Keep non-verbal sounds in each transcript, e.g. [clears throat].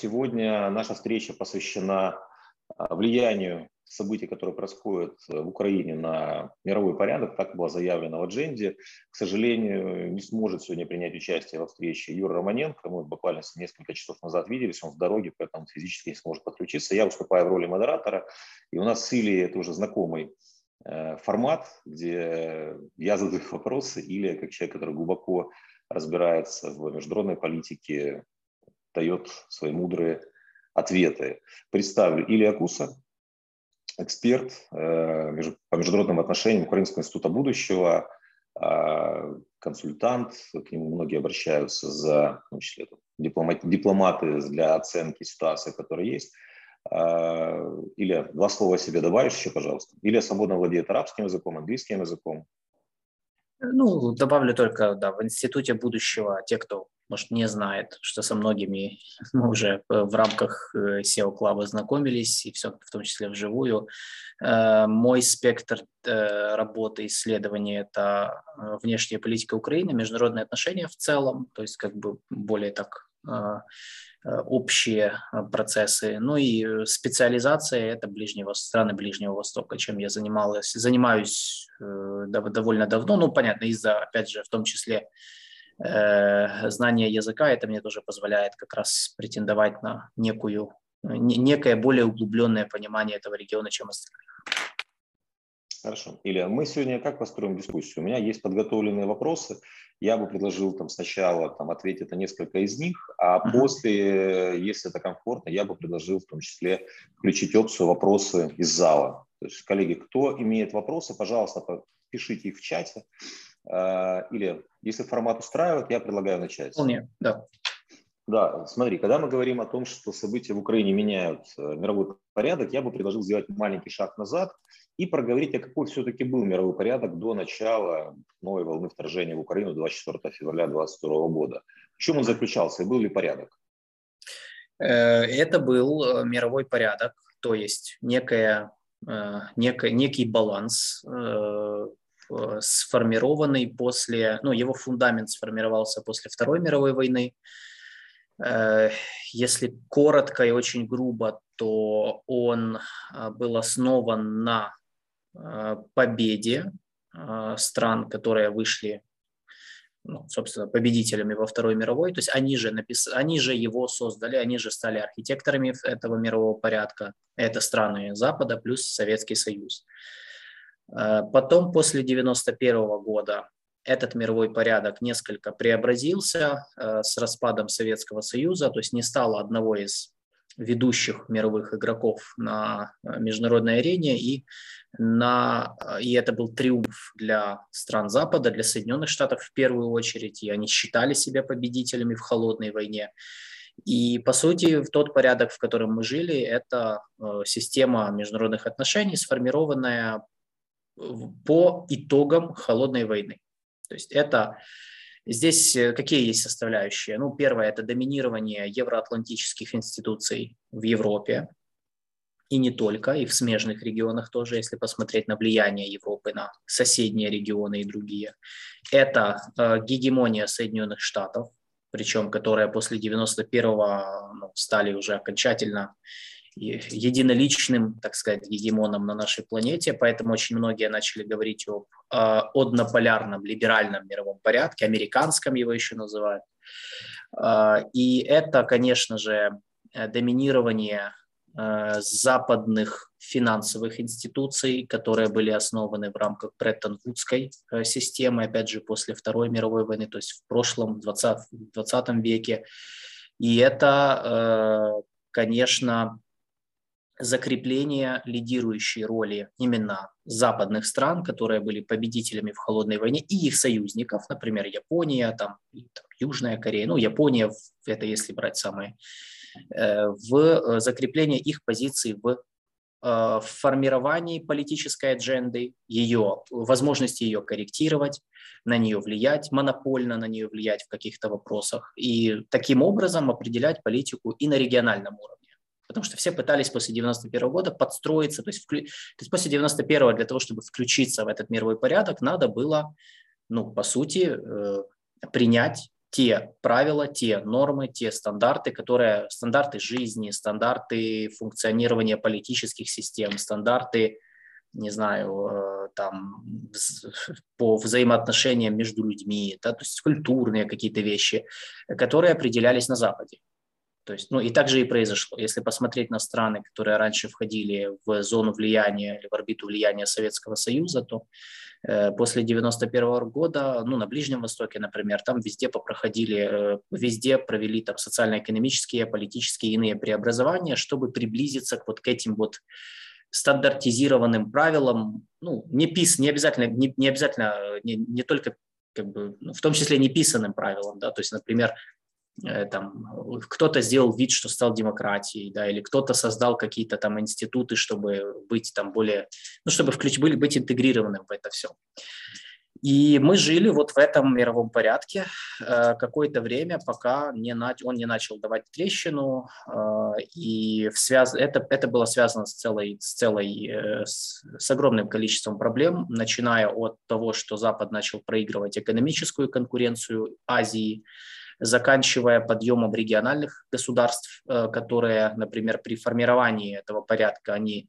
Сегодня наша встреча посвящена а, влиянию событий, которые происходят в Украине на мировой порядок, так было заявлено в адженде. К сожалению, не сможет сегодня принять участие во встрече Юра Романенко. Мы буквально несколько часов назад виделись, он в дороге, поэтому физически не сможет подключиться. Я выступаю в роли модератора, и у нас с Ильей это уже знакомый э, формат, где я задаю вопросы, или как человек, который глубоко разбирается в международной политике, дает свои мудрые ответы. Представлю Илья Куса, эксперт э, по международным отношениям Украинского института будущего, э, консультант, к нему многие обращаются за, в том числе дипломаты, для оценки ситуации, которая есть. Э, Илья, два слова себе добавишь еще, пожалуйста. Илья свободно владеет арабским языком, английским языком. Ну, добавлю только, да, в Институте будущего, те, кто, может, не знает, что со многими [laughs] мы уже э, в рамках э, SEO Club знакомились, и все, в том числе вживую. Э, мой спектр работы, исследований – это внешняя политика Украины, международные отношения в целом, то есть как бы более так общие процессы. Ну и специализация – это ближнего, страны Ближнего Востока, чем я занималась, занимаюсь довольно давно. Ну, понятно, из-за, опять же, в том числе э, знания языка, это мне тоже позволяет как раз претендовать на некую, некое более углубленное понимание этого региона, чем остальных. Хорошо. Илья, мы сегодня как построим дискуссию? У меня есть подготовленные вопросы. Я бы предложил там сначала там, ответить на несколько из них, а uh-huh. после, если это комфортно, я бы предложил в том числе включить опцию вопросы из зала. То есть, коллеги, кто имеет вопросы, пожалуйста, пишите их в чате. А, или, если формат устраивает, я предлагаю начать. Вполне, да. Да, смотри, когда мы говорим о том, что события в Украине меняют э, мировой порядок, я бы предложил сделать маленький шаг назад и проговорить, а какой все-таки был мировой порядок до начала новой волны вторжения в Украину 24 февраля 2022 года. В чем он заключался и был ли порядок? Э, это был э, мировой порядок, то есть некая, некая, некий баланс сформированный после, ну, его фундамент сформировался после Второй мировой войны, Э, если коротко и очень грубо, то он э, был основан на э, победе стран, которые вышли, ну, собственно, победителями во Второй мировой. То есть они же, напис... они же его создали, они же стали архитекторами этого мирового порядка. Это страны Запада плюс Советский Союз. Потом, после 1991 года, этот мировой порядок несколько преобразился э, с распадом Советского Союза, то есть не стало одного из ведущих мировых игроков на э, международной арене, и, на, э, и это был триумф для стран Запада, для Соединенных Штатов в первую очередь, и они считали себя победителями в холодной войне. И, по сути, в тот порядок, в котором мы жили, это система международных отношений, сформированная по итогам холодной войны. То есть это здесь э, какие есть составляющие? Ну, первое – это доминирование евроатлантических институций в Европе, и не только, и в смежных регионах тоже, если посмотреть на влияние Европы на соседние регионы и другие. Это э, гегемония Соединенных Штатов, причем которая после 91-го ну, стали уже окончательно единоличным, так сказать, гегемоном на нашей планете, поэтому очень многие начали говорить об э, однополярном либеральном мировом порядке, американском его еще называют. Э, и это, конечно же, доминирование западных финансовых институций, которые были основаны в рамках Бреттон-Вудской системы, опять же, после Второй мировой войны, то есть в прошлом, 20, 20 веке. И это, конечно, закрепление лидирующей роли именно западных стран, которые были победителями в холодной войне, и их союзников, например, Япония, там, там Южная Корея, ну, Япония, это если брать самые, э, в э, закрепление их позиций в в э, формировании политической адженды, ее возможности ее корректировать, на нее влиять, монопольно на нее влиять в каких-то вопросах и таким образом определять политику и на региональном уровне. Потому что все пытались после 91 года подстроиться, то есть, вклю... то есть после 91 для того, чтобы включиться в этот мировой порядок, надо было, ну, по сути, э, принять те правила, те нормы, те стандарты, которые, стандарты жизни, стандарты функционирования политических систем, стандарты, не знаю, э, там, по взаимоотношениям между людьми, да, то есть культурные какие-то вещи, которые определялись на Западе. То есть, ну и так же и произошло. Если посмотреть на страны, которые раньше входили в зону влияния или в орбиту влияния Советского Союза, то э, после 91 года, ну на Ближнем Востоке, например, там везде попроходили, э, везде провели там социально-экономические, политические иные преобразования, чтобы приблизиться к вот к этим вот стандартизированным правилам, ну, не пис, не обязательно, не, не обязательно, не, не только как бы, ну, в том числе не писанным правилам, да, то есть, например, Э, там кто-то сделал вид, что стал демократией, да, или кто-то создал какие-то там институты, чтобы быть там более, ну, чтобы включ, были, быть интегрированным в это все. И мы жили вот в этом мировом порядке э, какое-то время, пока не на, он не начал давать трещину, э, и в связ, это, это было связано с целой, с, целой э, с, с огромным количеством проблем, начиная от того, что Запад начал проигрывать экономическую конкуренцию Азии, заканчивая подъемом региональных государств, э, которые, например, при формировании этого порядка, они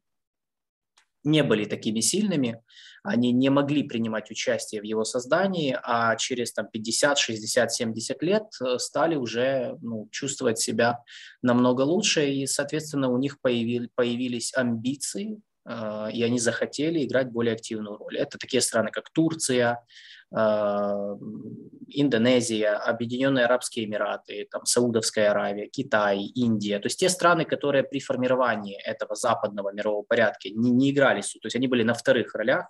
не были такими сильными, они не могли принимать участие в его создании, а через там, 50, 60, 70 лет э, стали уже ну, чувствовать себя намного лучше, и, соответственно, у них появились, появились амбиции, э, и они захотели играть более активную роль. Это такие страны, как Турция, Индонезия, Объединенные Арабские Эмираты, там, Саудовская Аравия, Китай, Индия. То есть те страны, которые при формировании этого западного мирового порядка не, не играли, то есть они были на вторых ролях,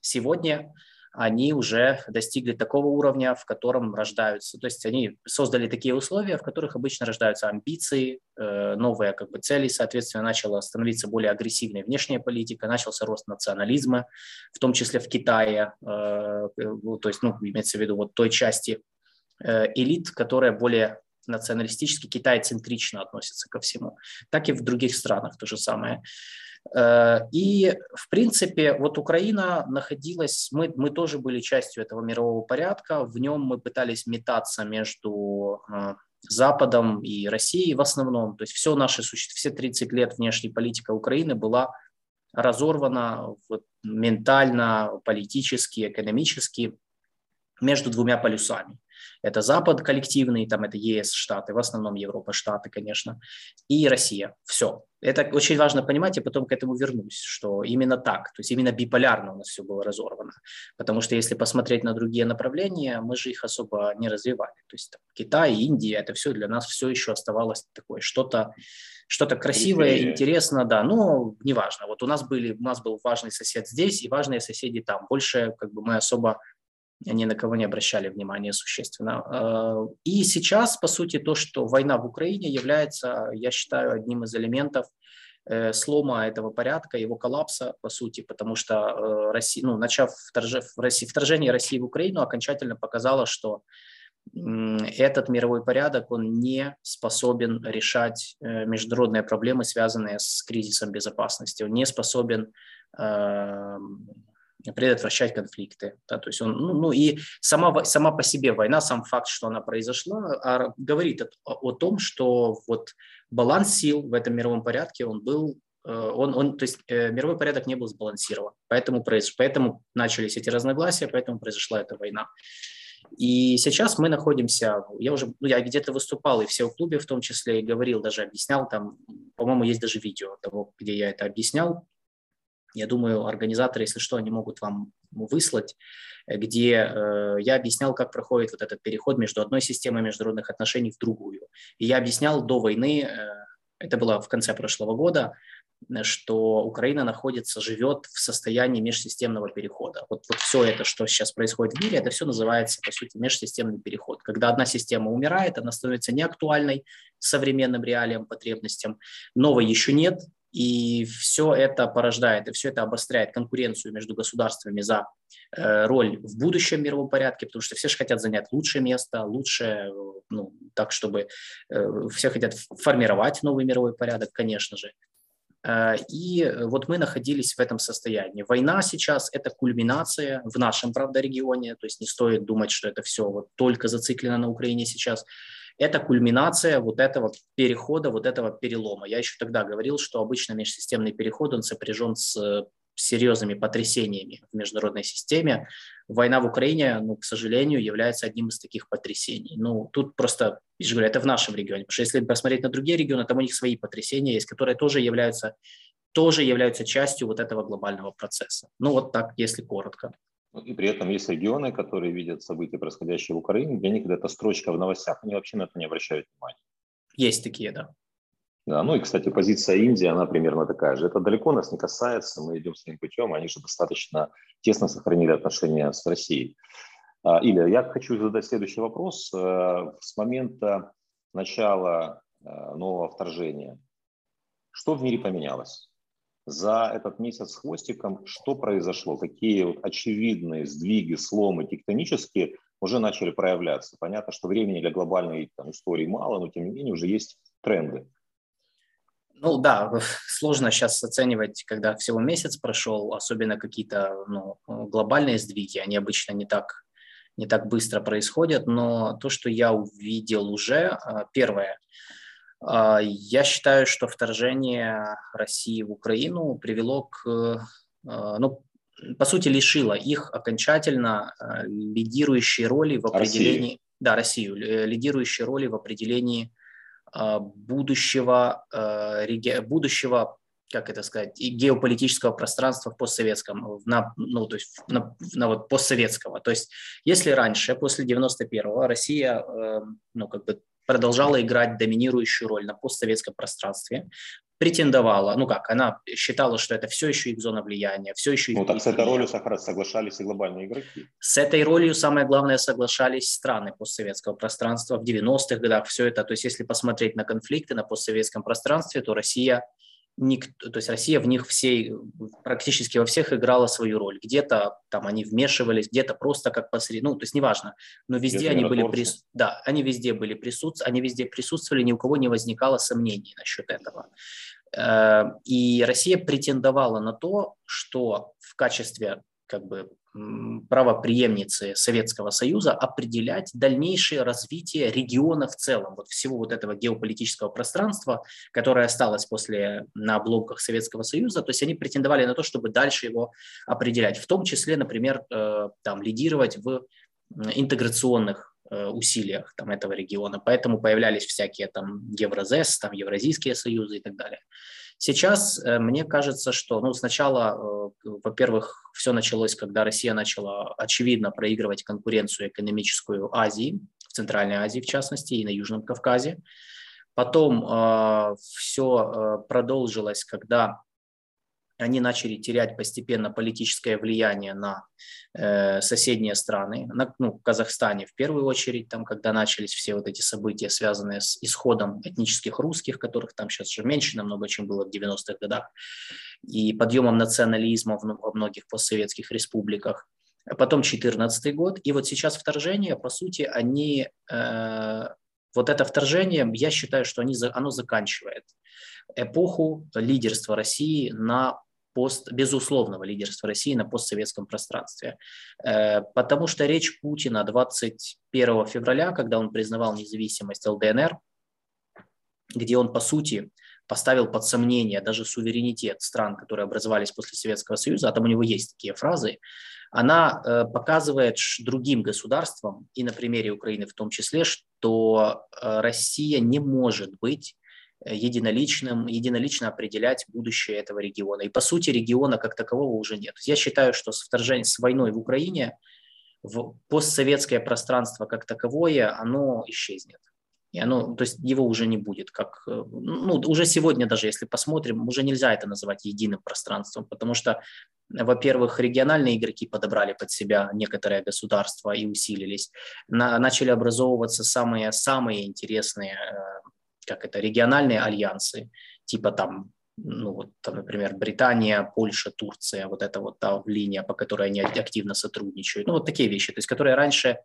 сегодня они уже достигли такого уровня, в котором рождаются, то есть они создали такие условия, в которых обычно рождаются амбиции, э, новые как бы цели, соответственно, начала становиться более агрессивной внешняя политика, начался рост национализма, в том числе в Китае, э, ну, то есть, ну, имеется в виду вот той части э, элит, которая более националистически, Китай-центрично относится ко всему, так и в других странах то же самое. Э, и, в принципе, вот Украина находилась, мы, мы тоже были частью этого мирового порядка, в нем мы пытались метаться между э, Западом и Россией в основном, то есть все наши, все 30 лет внешней политика Украины была разорвана вот, ментально, политически, экономически между двумя полюсами. Это Запад коллективный, там это ЕС штаты, в основном Европа штаты, конечно, и Россия. Все. Это очень важно понимать, я потом к этому вернусь, что именно так, то есть именно биполярно у нас все было разорвано. Потому что если посмотреть на другие направления, мы же их особо не развивали. То есть там, Китай, Индия, это все для нас все еще оставалось такое что-то что-то красивое, Прикольно. интересно, да, но неважно. Вот у нас, были, у нас был важный сосед здесь и важные соседи там. Больше как бы мы особо ни на кого не обращали внимания существенно. А, и сейчас, по сути, то, что война в Украине является, я считаю, одним из элементов э, слома этого порядка, его коллапса, по сути, потому что э, Россия, ну, начав вторж... вторжение России в Украину, окончательно показало, что этот мировой порядок, он не способен решать э, международные проблемы, связанные с кризисом безопасности. Он не способен предотвращать конфликты. Да, то есть он, ну, ну и сама, сама по себе война, сам факт, что она произошла, а, говорит о, о том, что вот баланс сил в этом мировом порядке, он был э, он, он, то есть э, мировой порядок не был сбалансирован, поэтому, произ, поэтому начались эти разногласия, поэтому произошла эта война. И сейчас мы находимся, я уже, ну, я где-то выступал и в SEO-клубе в том числе, и говорил, даже объяснял, там, по-моему, есть даже видео того, где я это объяснял, я думаю, организаторы, если что, они могут вам выслать, где э, я объяснял, как проходит вот этот переход между одной системой международных отношений в другую. И я объяснял до войны, э, это было в конце прошлого года, что Украина находится, живет в состоянии межсистемного перехода. Вот, вот все это, что сейчас происходит в мире, это все называется, по сути, межсистемный переход. Когда одна система умирает, она становится неактуальной современным реалиям, потребностям, новой еще нет, и все это порождает, и все это обостряет конкуренцию между государствами за э, роль в будущем мировом порядке, потому что все же хотят занять лучшее место, лучше, ну, так, чтобы э, все хотят формировать новый мировой порядок, конечно же. Э, и вот мы находились в этом состоянии. Война сейчас – это кульминация в нашем, правда, регионе, то есть не стоит думать, что это все вот только зациклено на Украине сейчас. Это кульминация вот этого перехода, вот этого перелома. Я еще тогда говорил, что обычно межсистемный переход, он сопряжен с серьезными потрясениями в международной системе. Война в Украине, ну, к сожалению, является одним из таких потрясений. Ну, тут просто, я же говорю, это в нашем регионе, потому что если посмотреть на другие регионы, там у них свои потрясения есть, которые тоже являются, тоже являются частью вот этого глобального процесса. Ну, вот так, если коротко. И при этом есть регионы, которые видят события, происходящие в Украине, для них это строчка в новостях, они вообще на это не обращают внимания. Есть такие, да. Да, ну и, кстати, позиция Индии, она примерно такая же. Это далеко нас не касается, мы идем своим путем, они же достаточно тесно сохранили отношения с Россией. А, Илья, я хочу задать следующий вопрос. Э, с момента начала э, нового вторжения, что в мире поменялось? За этот месяц с хвостиком что произошло? Какие вот очевидные сдвиги, сломы тектонические уже начали проявляться? Понятно, что времени для глобальной там, истории мало, но тем не менее уже есть тренды. Ну да, сложно сейчас оценивать, когда всего месяц прошел, особенно какие-то ну, глобальные сдвиги, они обычно не так, не так быстро происходят, но то, что я увидел уже, а, первое, я считаю, что вторжение России в Украину привело к, а, ну, по сути, лишило их окончательно лидирующей роли в определении, Россию. да, Россию, лидирующей роли в определении а, будущего, а, будущего как это сказать, геополитического пространства в постсоветском, на, ну, то есть на, на вот постсоветского. То есть если раньше, после 91-го, Россия, э, ну, как бы продолжала играть доминирующую роль на постсоветском пространстве, претендовала, ну как, она считала, что это все еще их зона влияния, все еще их... Ну так с этой ролью соглашались и глобальные игроки. С этой ролью, самое главное, соглашались страны постсоветского пространства в 90-х годах, все это, то есть если посмотреть на конфликты на постсоветском пространстве, то Россия никто, то есть Россия в них всей, практически во всех играла свою роль. Где-то там они вмешивались, где-то просто как посреди, ну, то есть неважно, но везде они были, прис... да, они везде были присутствовали, они везде присутствовали, ни у кого не возникало сомнений насчет этого. Э, и Россия претендовала на то, что в качестве как бы правоприемницы Советского Союза определять дальнейшее развитие региона в целом, вот всего вот этого геополитического пространства, которое осталось после на обломках Советского Союза, то есть они претендовали на то, чтобы дальше его определять, в том числе, например, э, там лидировать в интеграционных э, усилиях там, этого региона. Поэтому появлялись всякие там Евразес, там Евразийские союзы и так далее. Сейчас э, мне кажется, что ну, сначала, э, во-первых, все началось, когда Россия начала очевидно проигрывать конкуренцию экономическую Азии, в Центральной Азии в частности, и на Южном Кавказе. Потом э, все э, продолжилось, когда они начали терять постепенно политическое влияние на э, соседние страны, на, ну, Казахстане в первую очередь, там, когда начались все вот эти события, связанные с исходом этнических русских, которых там сейчас уже меньше намного, чем было в 90-х годах, и подъемом национализма во многих постсоветских республиках. А потом 14 год, и вот сейчас вторжение, по сути, они, э, вот это вторжение, я считаю, что они, оно заканчивает эпоху лидерства России на пост, безусловного лидерства России на постсоветском пространстве. Э, потому что речь Путина 21 февраля, когда он признавал независимость ЛДНР, где он, по сути, поставил под сомнение даже суверенитет стран, которые образовались после Советского Союза, а там у него есть такие фразы, она э, показывает другим государствам, и на примере Украины в том числе, что э, Россия не может быть единоличным, единолично определять будущее этого региона. И по сути региона как такового уже нет. Я считаю, что с вторжением, с войной в Украине в постсоветское пространство как таковое, оно исчезнет. И оно, то есть его уже не будет. Как, ну, уже сегодня даже, если посмотрим, уже нельзя это называть единым пространством, потому что, во-первых, региональные игроки подобрали под себя некоторые государства и усилились. На, начали образовываться самые, самые интересные э, как это, региональные альянсы, типа там, ну вот, там, например, Британия, Польша, Турция, вот это вот та линия, по которой они активно сотрудничают. Ну вот такие вещи, то есть которые раньше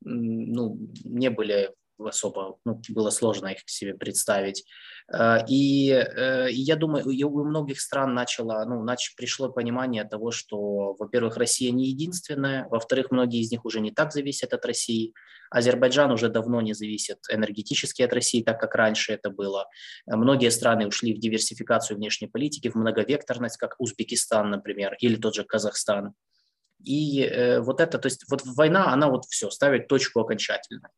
ну, не были особо ну, было сложно их себе представить. Э, и, э, и я думаю, у многих стран начало, ну, нач, пришло понимание того, что, во-первых, Россия не единственная, во-вторых, многие из них уже не так зависят от России. Азербайджан уже давно не зависит энергетически от России, так как раньше это было. Многие страны ушли в диверсификацию внешней политики, в многовекторность, как Узбекистан, например, или тот же Казахстан. И э, вот это, то есть вот война, она вот все, ставит точку окончательно.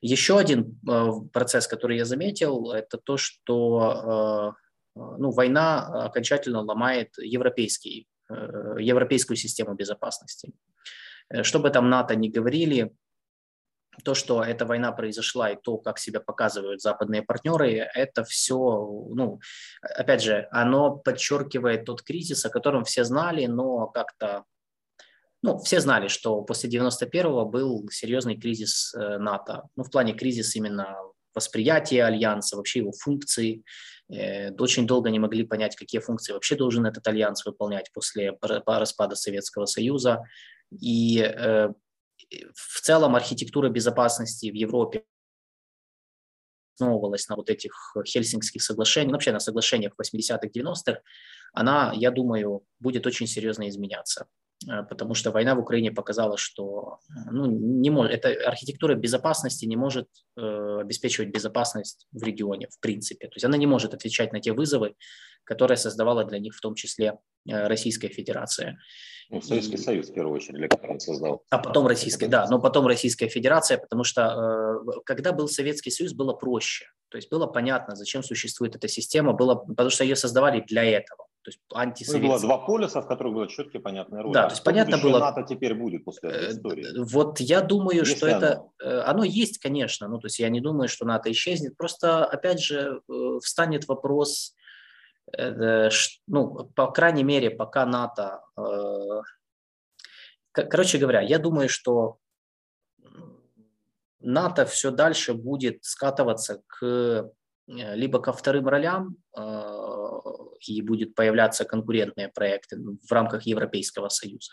Еще один э, процесс, который я заметил, это то, что э, ну, война окончательно ломает европейский, э, европейскую систему безопасности. Э, что бы там НАТО не говорили, то, что эта война произошла и то, как себя показывают западные партнеры, это все, ну, опять же, оно подчеркивает тот кризис, о котором все знали, но как-то ну, все знали, что после 91-го был серьезный кризис э, НАТО. Ну, в плане кризис именно восприятия альянса, вообще его функции. Э, очень долго не могли понять, какие функции вообще должен этот альянс выполнять после распада Советского Союза. И э, в целом архитектура безопасности в Европе основывалась на вот этих Хельсинкских соглашениях, вообще на соглашениях 80-х, 90-х, она, я думаю, будет очень серьезно изменяться. Э, потому что война в Украине показала, что ну, не может, эта архитектура безопасности не может э, обеспечивать безопасность в регионе, в принципе. То есть она не может отвечать на те вызовы, которые создавала для них в том числе э, Российская Федерация. Ну, Советский и, Союз, в первую очередь, для которого создал. А потом Российская, да, но потом Российская Федерация, потому что э, когда был Советский Союз, было проще. То есть было понятно, зачем существует эта система, было, потому что ее создавали для этого то есть антисоветская. Ну, было два полюса, в которых было четкие понятные роли. Да, то есть а понятно было. НАТО теперь будет после этой э, истории? Вот я думаю, Если что оно. это, э, оно есть, конечно, ну то есть я не думаю, что НАТО исчезнет, просто опять же э, встанет вопрос, ну по крайней мере пока НАТО, короче говоря, я думаю, что НАТО все дальше будет скатываться к либо ко вторым ролям, и будет появляться конкурентные проекты в рамках Европейского Союза.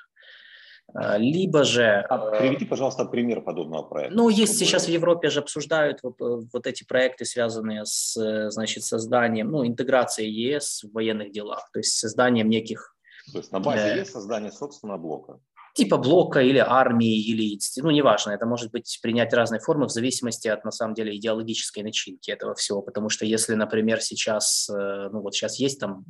А, либо же... А приведи, пожалуйста, пример подобного проекта. Ну, есть сейчас в Европе же обсуждают вот, э, вот эти проекты, связанные с, э, значит, созданием, ну, интеграцией ЕС в военных делах, то есть созданием неких... То есть на базе э, ЕС создание собственного блока типа блока или армии, или, ну, неважно, это может быть принять разные формы в зависимости от, на самом деле, идеологической начинки этого всего, потому что если, например, сейчас, э, ну, вот сейчас есть там,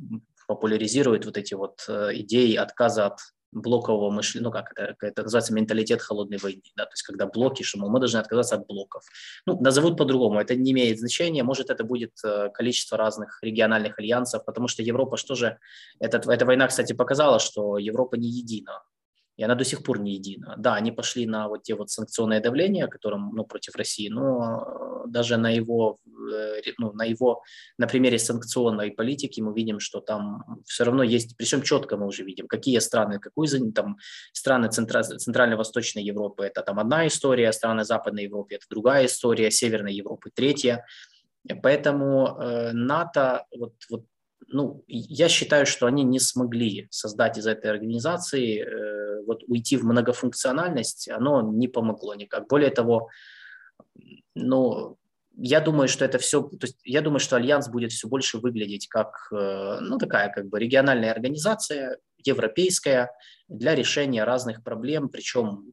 популяризируют вот эти вот э, идеи отказа от блокового мышления, ну как это, это называется, менталитет холодной войны, да, то есть когда блоки, что мы должны отказаться от блоков. Ну, назовут по-другому, это не имеет значения, может это будет э, количество разных региональных альянсов, потому что Европа что же, этот, эта война, кстати, показала, что Европа не едина, и она до сих пор не едина. Да, они пошли на вот те вот санкционные давления, которым, ну, против России, но даже на его, э, ну, на его, на примере санкционной политики мы видим, что там все равно есть, причем четко мы уже видим, какие страны, какую там страны Центра, Центрально-Восточной Европы, это там одна история, страны Западной Европы, это другая история, Северной Европы третья. Поэтому э, НАТО, вот, вот ну, я считаю, что они не смогли создать из этой организации, э, вот уйти в многофункциональность, оно не помогло никак. Более того, ну, я думаю, что это все, то есть я думаю, что Альянс будет все больше выглядеть как, э, ну, такая как бы региональная организация, европейская, для решения разных проблем, причем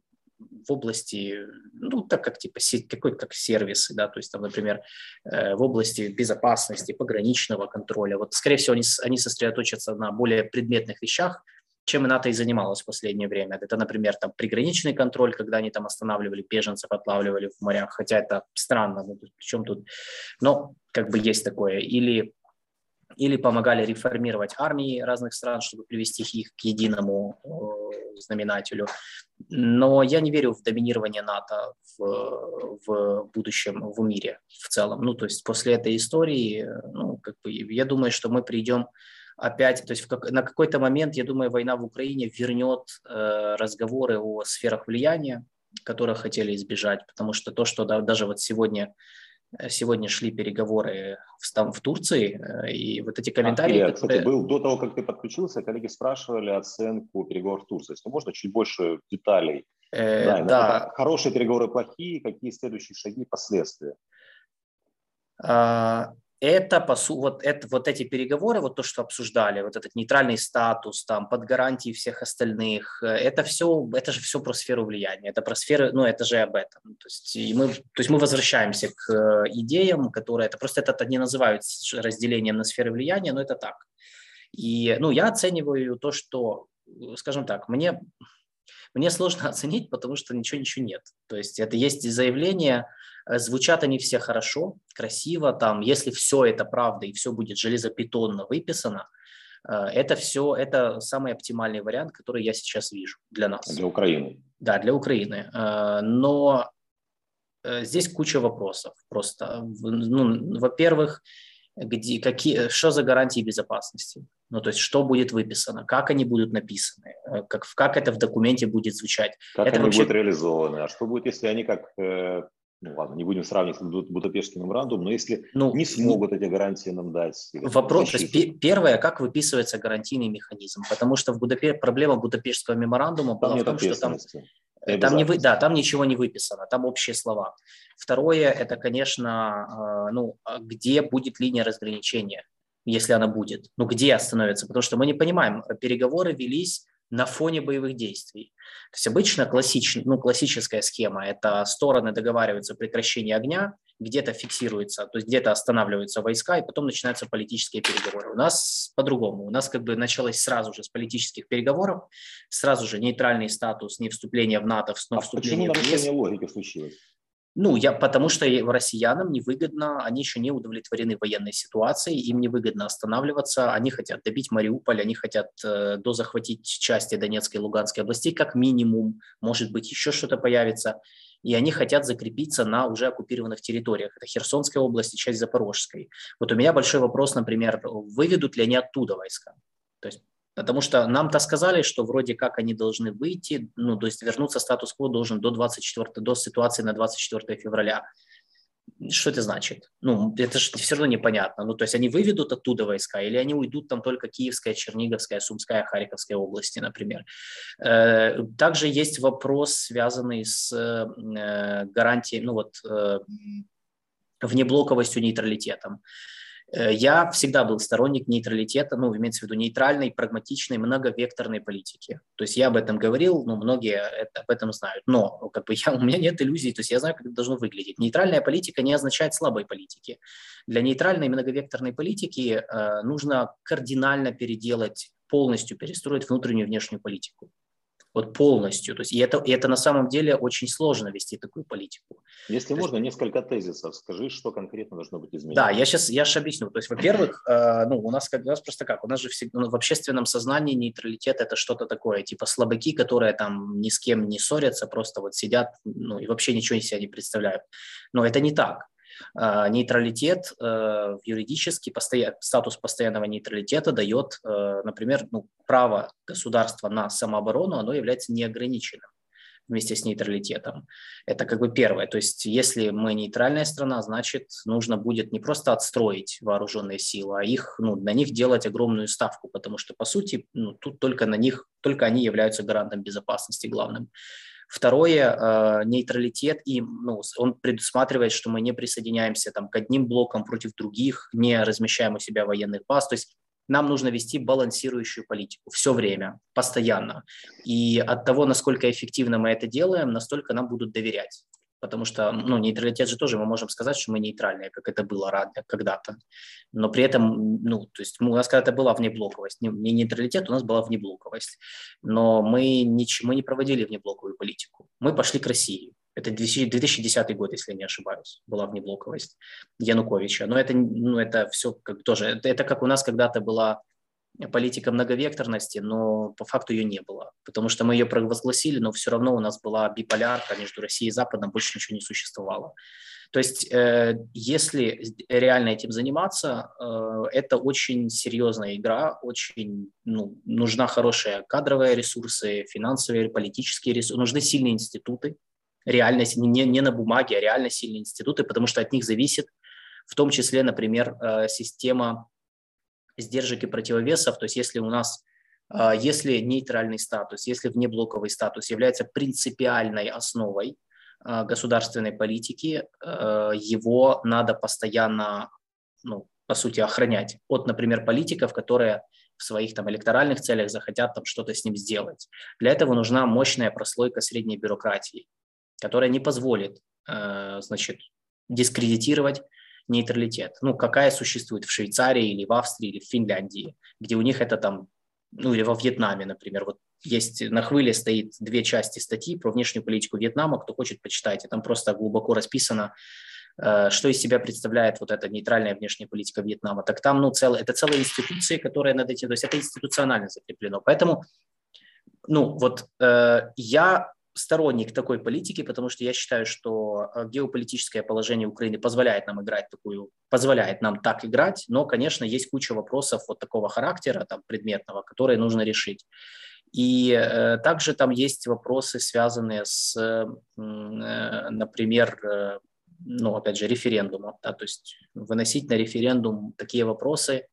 в области, ну, так как типа какой как сервисы, да, то есть там, например, э, в области безопасности, пограничного контроля. Вот, скорее всего, они, они сосредоточатся на более предметных вещах, чем и НАТО и занималась в последнее время. Это, например, там приграничный контроль, когда они там останавливали беженцев, отлавливали в морях, хотя это странно, ну, причем тут, но как бы есть такое. Или или помогали реформировать армии разных стран, чтобы привести их к единому знаменателю. Но я не верю в доминирование НАТО в, в будущем в мире в целом. Ну, то есть после этой истории, ну, как бы, я думаю, что мы придем опять, то есть как, на какой-то момент, я думаю, война в Украине вернет э, разговоры о сферах влияния, которых хотели избежать, потому что то, что да, даже вот сегодня Сегодня шли переговоры в, там, в Турции, э, и вот эти комментарии... А, которые... Кстати, был, до того, как ты подключился, коллеги спрашивали оценку переговоров в Турции. Если можно, чуть больше деталей Э, да, да. Хорошие переговоры плохие, какие следующие шаги, последствия? А, это, по су, вот, это, вот эти переговоры, вот то, что обсуждали, вот этот нейтральный статус, там, под гарантией всех остальных, э, это все, это же все про сферу влияния, это про сферы, ну, это же об этом. То есть, мы, то есть мы возвращаемся к э, идеям, которые, это просто это не называют разделением на сферы влияния, но это так. И, ну, я оцениваю то, что, скажем так, мне, мне сложно [laughs] оценить, потому что ничего, ничего нет. То есть это есть заявление, Э, звучат они все хорошо, красиво, там, если все это правда и все будет железобетонно выписано, э, это все, это самый оптимальный вариант, который я сейчас вижу для нас. Для Украины. Да, для Украины. Э, но здесь куча вопросов. Просто, ну, во-первых, где, какие, что за гарантии безопасности? Ну, то есть, что будет выписано, как они будут написаны, как, как это в документе будет звучать. Как это они вообще... будут реализованы, а что будет, если они как ну ладно, не будем сравнивать с Будапештским меморандумом, но если ну, не смогут эти гарантии нам дать. Вопрос, то есть первое, как выписывается гарантийный механизм, потому что в Будапе... проблема Будапештского меморандума там была в том, что там, там, не вы... да, там ничего не выписано, там общие слова. Второе, это, конечно, а, ну, а где будет линия разграничения, если она будет, ну, где остановится, потому что мы не понимаем, переговоры велись на фоне боевых действий. То есть обычно классич, ну, классическая схема – это стороны договариваются о прекращении огня, где-то фиксируется, то есть где-то останавливаются войска, и потом начинаются политические переговоры. У нас по-другому. У нас как бы началось сразу же с политических переговоров, сразу же нейтральный статус, не вступление в НАТО, но а вступление почему в ЕС. логики случилось? Ну, я, потому что россиянам невыгодно, они еще не удовлетворены военной ситуацией, им невыгодно останавливаться, они хотят добить Мариуполь, они хотят э, дозахватить части Донецкой и Луганской областей, как минимум, может быть, еще что-то появится, и они хотят закрепиться на уже оккупированных территориях. Это Херсонская область и часть Запорожской. Вот у меня большой вопрос, например, выведут ли они оттуда войска? То есть Потому что нам-то сказали, что вроде как они должны выйти, ну, то есть вернуться статус-кво должен до 24, до ситуации на 24 февраля. Что это значит? Ну, это же все равно непонятно. Ну, то есть они выведут оттуда войска или они уйдут там только Киевская, Черниговская, Сумская, Харьковская области, например. Э, также есть вопрос, связанный с э, гарантией, ну вот, э, внеблоковостью, нейтралитетом. Э, я всегда был сторонник нейтралитета, ну, имеется в виду нейтральной, прагматичной, многовекторной политики. То есть я об этом говорил, ну, многие это, об этом знают. Но как бы [laughs] я, у меня нет иллюзий, то есть я знаю, как это должно выглядеть. Нейтральная политика не означает слабой политики. Для нейтральной многовекторной политики э, нужно кардинально переделать, полностью перестроить внутреннюю и внешнюю политику вот полностью. То есть, и, это, и это на самом деле очень сложно вести такую политику. Если то можно, есть, несколько тезисов. Скажи, что конкретно должно быть изменено. Да, я сейчас, я сейчас объясню. То есть, во-первых, [clears throat] э, ну, у нас, как, у нас просто как, у нас же всегда, ну, в общественном сознании нейтралитет – это что-то такое, типа слабаки, которые там ни с кем не ссорятся, просто вот сидят, ну, и вообще ничего из себя не представляют. Но это не так. А, нейтралитет э, юридически, статус постоянного нейтралитета дает, э, например, ну, право государства на самооборону, оно является неограниченным вместе с нейтралитетом. Это как бы первое. То есть если мы нейтральная страна, значит нужно будет не просто отстроить вооруженные силы, а их, ну, на них делать огромную ставку, потому что по сути ну, тут только на них, только они являются гарантом безопасности главным. Второе, э, нейтралитет, и ну, он предусматривает, что мы не присоединяемся там, к одним блокам против других, не размещаем у себя военных баз. То есть нам нужно вести балансирующую политику все время, постоянно. И от того, насколько эффективно мы это делаем, настолько нам будут доверять потому что ну, нейтралитет же тоже мы можем сказать, что мы нейтральные, как это было когда-то. Но при этом, ну, то есть у нас когда-то была внеблоковость, не, не нейтралитет, у нас была внеблоковость. Но мы не, мы не проводили внеблоковую политику. Мы пошли к России. Это 2010 год, если я не ошибаюсь, была внеблоковость Януковича. Но это, ну, это все как тоже, это, это как у нас когда-то была политика многовекторности, но по факту ее не было, потому что мы ее провозгласили, но все равно у нас была биполярка между Россией и Западом, больше ничего не существовало. То есть, э, если реально этим заниматься, э, это очень серьезная игра, очень ну, нужна хорошая кадровые ресурсы, финансовые, политические ресурсы, нужны сильные институты, реально, не, не на бумаге, а реально сильные институты, потому что от них зависит в том числе, например, э, система сдержек и противовесов. То есть если у нас а, если нейтральный статус, если внеблоковый статус является принципиальной основой а, государственной политики, а, его надо постоянно, ну, по сути, охранять от, например, политиков, которые в своих там электоральных целях захотят там что-то с ним сделать. Для этого нужна мощная прослойка средней бюрократии, которая не позволит, значит, дискредитировать нейтралитет. Ну, какая существует в Швейцарии или в Австрии или в Финляндии, где у них это там, ну или во Вьетнаме, например. Вот есть на хвыле стоит две части статьи про внешнюю политику Вьетнама, кто хочет, почитайте. Там просто глубоко расписано, э, что из себя представляет вот эта нейтральная внешняя политика Вьетнама. Так там, ну, цел, это целые институции, которые над этим, то есть это институционально закреплено. Поэтому, ну, вот э, я сторонник такой политики, потому что я считаю, что э, геополитическое положение Украины позволяет нам играть такую, позволяет нам так играть, но, конечно, есть куча вопросов вот такого характера, там, предметного, которые нужно решить. И э, также там есть вопросы, связанные с, э, например, э, ну, опять же, референдумом. Да, то есть выносить на референдум такие вопросы,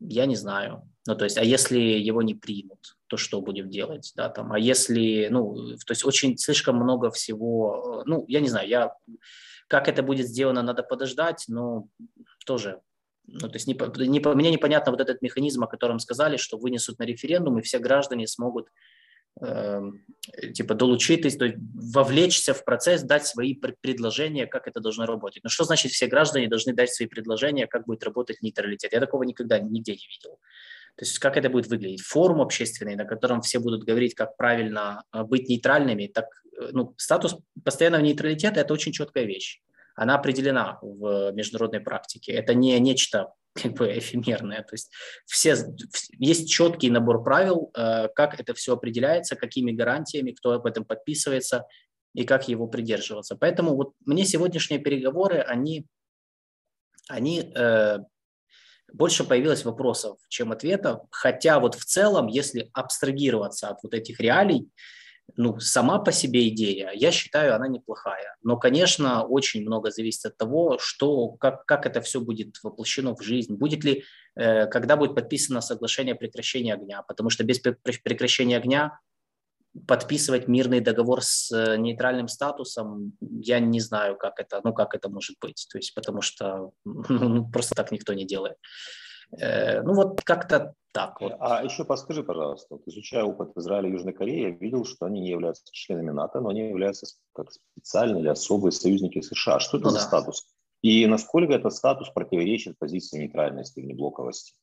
я не знаю. Ну, то есть, а если его не примут, то что будем делать, да, там, а если, ну, то есть очень слишком много всего, ну, я не знаю, я, как это будет сделано, надо подождать, но тоже, ну, то есть не, не, мне непонятно вот этот механизм, о котором сказали, что вынесут на референдум, и все граждане смогут типа долучитись, то есть вовлечься в процесс, дать свои предложения, как это должно работать. Но что значит все граждане должны дать свои предложения, как будет работать нейтралитет? Я такого никогда нигде не видел. То есть как это будет выглядеть? Форум общественный, на котором все будут говорить, как правильно э, быть нейтральными. Так, э, ну, статус постоянного нейтралитета – это очень четкая вещь. Она определена в международной практике. Это не нечто как бы эфемерное. То есть все, есть четкий набор правил, э, как это все определяется, какими гарантиями, кто об этом подписывается и как его придерживаться. Поэтому вот мне сегодняшние переговоры, они, они э, больше появилось вопросов, чем ответов. Хотя вот в целом, если абстрагироваться от вот этих реалий, ну, сама по себе идея, я считаю, она неплохая. Но, конечно, очень много зависит от того, что, как, как это все будет воплощено в жизнь. Будет ли, э, когда будет подписано соглашение о прекращении огня. Потому что без прекращения огня подписывать мирный договор с э, нейтральным статусом, я не знаю, как это, ну, как это может быть. То есть, потому что [laughs] ну, просто так никто не делает. Э, ну, вот как-то так вот. А еще подскажи, пожалуйста, вот, изучая опыт Израиля и Южной Кореи, я видел, что они не являются членами НАТО, но они являются как специальные или особые союзники США. Что это ну, за да. статус? И насколько этот статус противоречит позиции нейтральности или блоковости?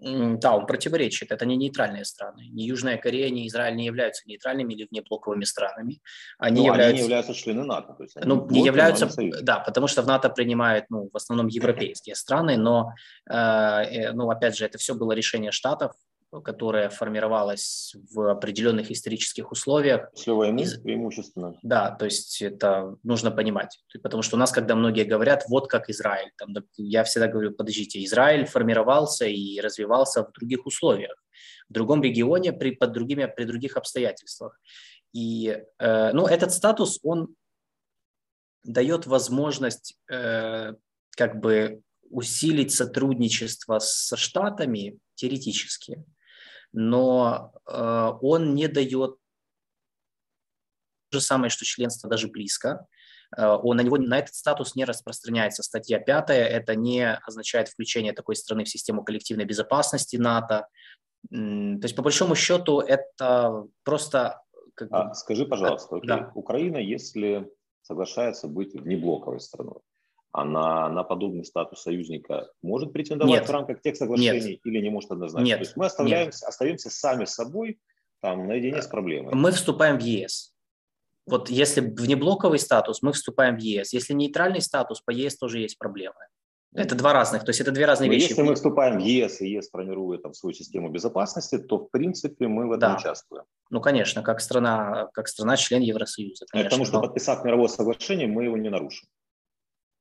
Да, он противоречит. Это не нейтральные страны. Ни Южная Корея, ни Израиль не являются нейтральными или внеблоковыми странами. Они, ну, являются... они не являются членами НАТО. То есть они ну, не являются, да, потому что в НАТО принимают, ну, в основном [clears throat] европейские страны, но, э, э, ну, опять же, это все было решение Штатов, которая формировалась в определенных исторических условиях. После войны преимущественно. Да, то есть это нужно понимать. Потому что у нас, когда многие говорят, вот как Израиль, там, я всегда говорю, подождите, Израиль формировался и развивался в других условиях, в другом регионе, при, под другими, при других обстоятельствах. И э, ну, этот статус, он дает возможность э, как бы усилить сотрудничество со Штатами теоретически, но э, он не дает то же самое, что членство даже близко. Э, он, на него на этот статус не распространяется. Статья 5 это не означает включение такой страны в систему коллективной безопасности НАТО. То есть, по большому счету, это просто... Как бы, а, скажи, пожалуйста, окей, да. Украина, если соглашается быть внеблоковой страной, она на подобный статус союзника может претендовать Нет. в рамках тех соглашений Нет. или не может однозначно? Нет. То есть мы оставляемся, Нет. остаемся сами собой там наедине с проблемой. Мы вступаем в ЕС. Вот если внеблоковый статус, мы вступаем в ЕС. Если нейтральный статус, по ЕС тоже есть проблемы. Это два разных, то есть это две разные Но вещи. Если мы вступаем в ЕС, и ЕС формирует там свою систему безопасности, то в принципе мы в этом да. участвуем. Ну, конечно, как страна, как страна-член Евросоюза. Конечно, Потому что, но... подписав мировое соглашение, мы его не нарушим.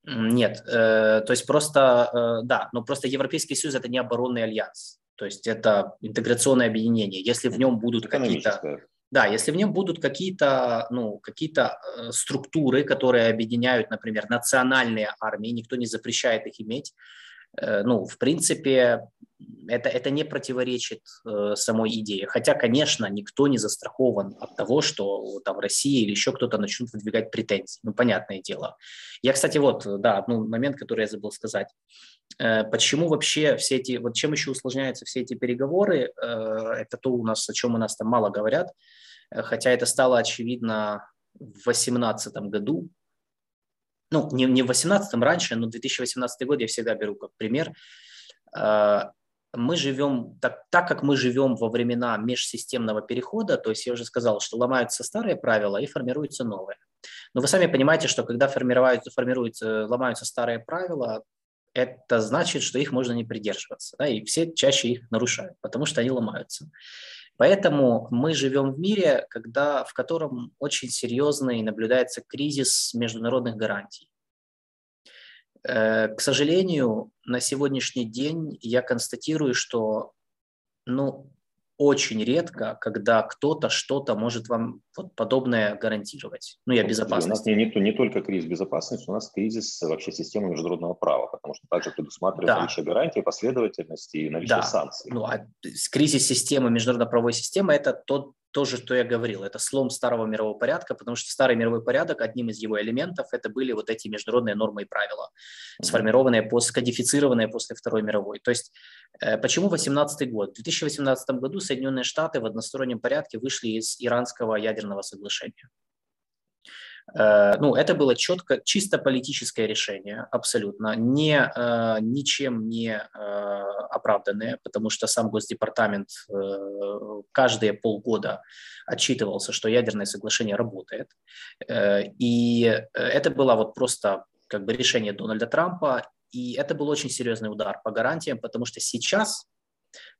Нет, э, то есть просто, э, да, но просто Европейский Союз – это не оборонный альянс, то есть это интеграционное объединение. Если в нем будут какие-то… Да, если в нем будут какие-то ну, какие э, структуры, которые объединяют, например, национальные армии, никто не запрещает их иметь, ну, в принципе, это, это не противоречит э, самой идее. Хотя, конечно, никто не застрахован от того, что там Россия или еще кто-то начнут выдвигать претензии. Ну, понятное дело. Я, кстати, вот, да, один момент, который я забыл сказать. Э, почему вообще все эти, вот чем еще усложняются все эти переговоры, э, это то у нас, о чем у нас там мало говорят, э, хотя это стало очевидно в 2018 году, ну, не, не в 2018, раньше, но 2018 год я всегда беру как пример, мы живем, так, так как мы живем во времена межсистемного перехода, то есть я уже сказал, что ломаются старые правила и формируются новые. Но вы сами понимаете, что когда формируются, формируются, ломаются старые правила, это значит, что их можно не придерживаться. Да, и все чаще их нарушают, потому что они ломаются. Поэтому мы живем в мире, когда, в котором очень серьезный наблюдается кризис международных гарантий. Э, к сожалению, на сегодняшний день я констатирую, что ну, очень редко, когда кто-то что-то может вам вот подобное гарантировать. Ну, я безопасность. У нас не, не, не только кризис безопасности, у нас кризис вообще системы международного права, потому что также предусматривает да. наличие гарантий, последовательности и наличие да. санкций. Ну, а кризис системы, международно-правовой системы – это тот то же, что я говорил, это слом старого мирового порядка, потому что старый мировой порядок, одним из его элементов, это были вот эти международные нормы и правила, сформированные, скодифицированные после Второй мировой. То есть э, почему 18 год? В 2018 году Соединенные Штаты в одностороннем порядке вышли из иранского ядерного соглашения. Э, ну, это было четко, чисто политическое решение, абсолютно, не, э, ничем не э, оправданное, потому что сам Госдепартамент каждые полгода отчитывался, что ядерное соглашение работает. И это было вот просто как бы решение Дональда Трампа, и это был очень серьезный удар по гарантиям, потому что сейчас,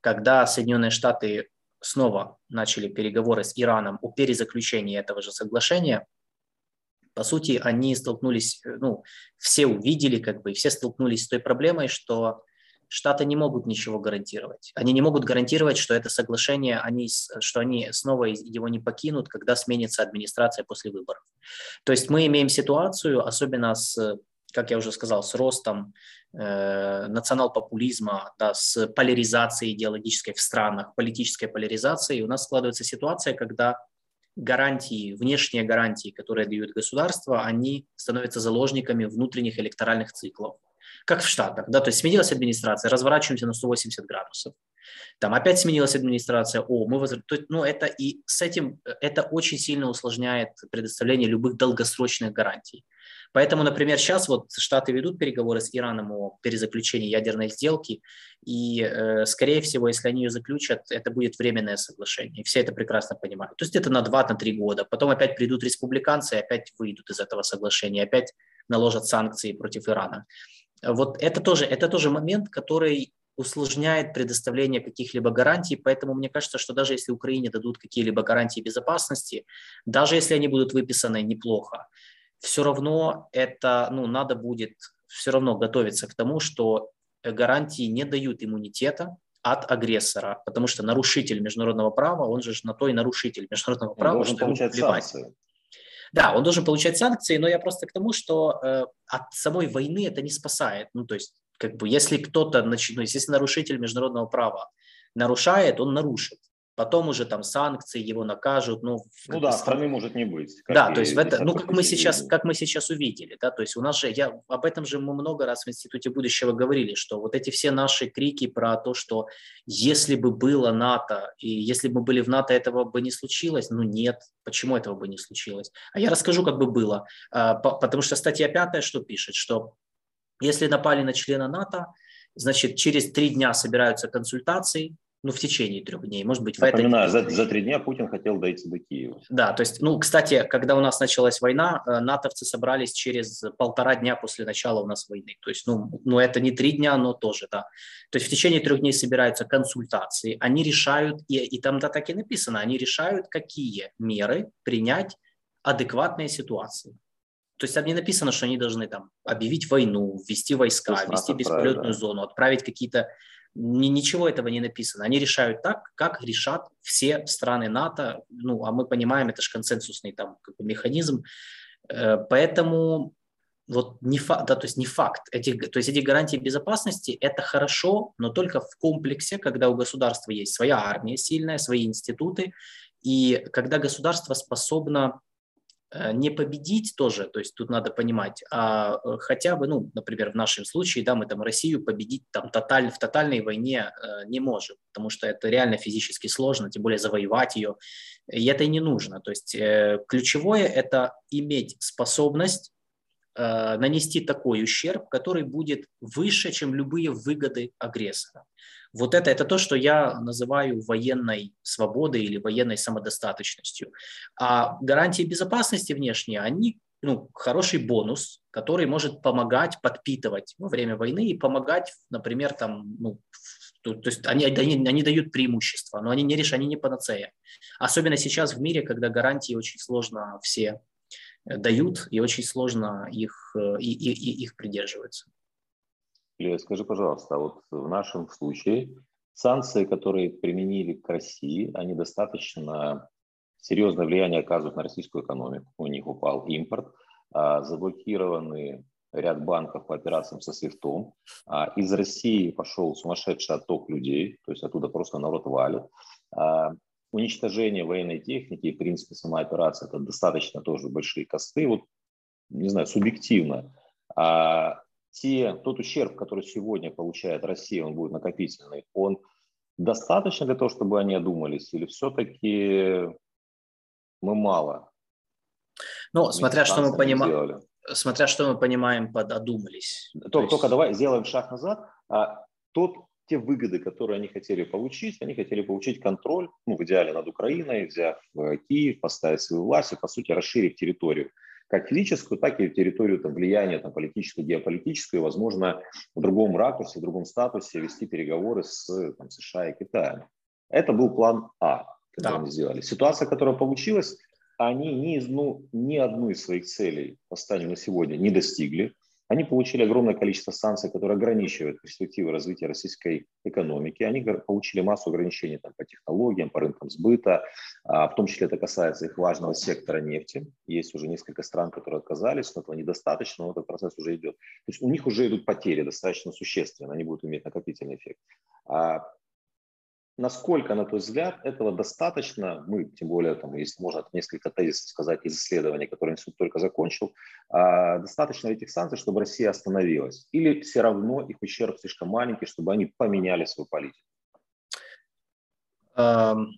когда Соединенные Штаты снова начали переговоры с Ираном о перезаключении этого же соглашения, по сути, они столкнулись, э, ну, все увидели, как бы, все столкнулись с той проблемой, что Штаты не могут ничего гарантировать. Они не могут гарантировать, что это соглашение, они, что они снова его не покинут, когда сменится администрация после выборов. То есть мы имеем ситуацию, особенно с, как я уже сказал, с ростом э, национал-популизма, да, с поляризацией идеологической в странах, политической поляризацией, у нас складывается ситуация, когда гарантии, внешние гарантии, которые дают государство, они становятся заложниками внутренних электоральных циклов. Как в Штатах, да, то есть сменилась администрация, разворачиваемся на 180 градусов. Там опять сменилась администрация, о, мы то, ну, это и с этим, это очень сильно усложняет предоставление любых долгосрочных гарантий. Поэтому, например, сейчас вот Штаты ведут переговоры с Ираном о перезаключении ядерной сделки, и, э, скорее всего, если они ее заключат, это будет временное соглашение, все это прекрасно понимают. То есть это на 2-3 года, потом опять придут республиканцы, и опять выйдут из этого соглашения, опять наложат санкции против Ирана. Вот это тоже, это тоже момент, который усложняет предоставление каких-либо гарантий, поэтому мне кажется, что даже если Украине дадут какие-либо гарантии безопасности, даже если они будут выписаны неплохо, все равно это, ну, надо будет все равно готовиться к тому, что гарантии не дают иммунитета от агрессора, потому что нарушитель международного права, он же на то и нарушитель международного права, он должен что получать санкции. Да, он должен получать санкции, но я просто к тому, что э, от самой войны это не спасает. Ну, то есть, как бы, если кто-то, ну, если нарушитель международного права нарушает, он нарушит потом уже там санкции его накажут. Ну, ну да, страны может не быть. Да, то есть в это, ну как мы сейчас, как мы сейчас увидели, да, то есть у нас же, я об этом же мы много раз в Институте будущего говорили, что вот эти все наши крики про то, что если бы было НАТО и если бы мы были в НАТО, этого бы не случилось, ну нет, почему этого бы не случилось? А я расскажу, как бы было, а, потому что статья пятая что пишет, что если напали на члена НАТО, значит, через три дня собираются консультации, ну, в течение трех дней, может быть, в Напоминаю, этой... за, за три дня Путин хотел дойти до Киева. Да, то есть, ну, кстати, когда у нас началась война, э, натовцы собрались через полтора дня после начала у нас войны. То есть, ну, ну это не три дня, но тоже, да. То есть в течение трех дней собираются консультации, они решают, и, и там да, так и написано, они решают, какие меры принять адекватные ситуации. То есть там не написано, что они должны там объявить войну, ввести войска, ввести бесполетную зону, отправить какие-то ничего этого не написано. Они решают так, как решат все страны НАТО. Ну, а мы понимаем, это же консенсусный там как бы, механизм. Э, поэтому вот не факт, да, то есть не факт. Эти, то есть эти гарантии безопасности – это хорошо, но только в комплексе, когда у государства есть своя армия сильная, свои институты, и когда государство способно не победить тоже, то есть тут надо понимать, а э, хотя бы, ну, например, в нашем случае, да, мы там Россию победить там тоталь, в тотальной войне э, не можем, потому что это реально физически сложно, тем более завоевать ее, и это и не нужно. То есть э, ключевое – это иметь способность э, нанести такой ущерб, который будет выше, чем любые выгоды агрессора. Вот это, это то, что я называю военной свободой или военной самодостаточностью. А гарантии безопасности внешние, они ну, хороший бонус, который может помогать подпитывать во время войны и помогать, например, там, ну, то, то есть они, они, они дают преимущество, но они не решают, они не панацея. Особенно сейчас в мире, когда гарантии очень сложно все э, дают, и очень сложно их, э, и, и, и их придерживаются. Илья, скажи, пожалуйста, вот в нашем случае санкции, которые применили к России, они достаточно серьезное влияние оказывают на российскую экономику. У них упал импорт, а, заблокированы ряд банков по операциям со свифтом. А, из России пошел сумасшедший отток людей, то есть оттуда просто народ валит. А, уничтожение военной техники и, в принципе, сама операция – это достаточно тоже большие косты. Вот, не знаю, субъективно те, тот ущерб, который сегодня получает Россия, он будет накопительный, он достаточно для того, чтобы они одумались, или все-таки мы мало? Ну, смотря что мы понимаем, смотря что мы понимаем под одумались. Только, есть... только давай сделаем шаг назад. А, тот, те выгоды, которые они хотели получить, они хотели получить контроль, ну, в идеале над Украиной, взяв э, Киев, поставить свою власть и, по сути, расширить территорию как физическую, так и территорию там, влияния там, политическую, геополитическую, и, возможно, в другом ракурсе, в другом статусе вести переговоры с там, США и Китаем. Это был план А, который да. они сделали. Ситуация, которая получилась, они ни, ну, ни одну из своих целей по на сегодня не достигли. Они получили огромное количество санкций, которые ограничивают перспективы развития российской экономики. Они получили массу ограничений там, по технологиям, по рынкам сбыта. А, в том числе это касается их важного сектора нефти. Есть уже несколько стран, которые отказались, но этого недостаточно, но этот процесс уже идет. То есть у них уже идут потери достаточно существенные, они будут иметь накопительный эффект. А Насколько, на твой взгляд, этого достаточно? Мы, тем более, там, если можно несколько тезисов сказать из исследования, которое институт только закончил, а, достаточно этих санкций, чтобы Россия остановилась? Или все равно их ущерб слишком маленький, чтобы они поменяли свою политику? Эм,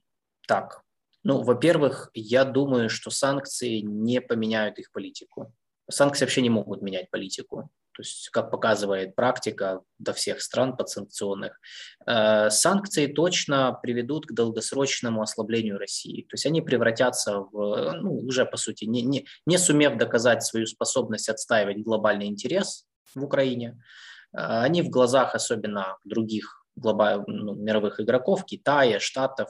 так, ну, во-первых, я думаю, что санкции не поменяют их политику. Санкции вообще не могут менять политику. То есть, как показывает практика до всех стран подсанкционных, э, санкции точно приведут к долгосрочному ослаблению России. То есть они превратятся в, ну, уже по сути, не, не, не сумев доказать свою способность отстаивать глобальный интерес в Украине, э, они в глазах особенно других глобальных ну, мировых игроков, Китая, Штатов,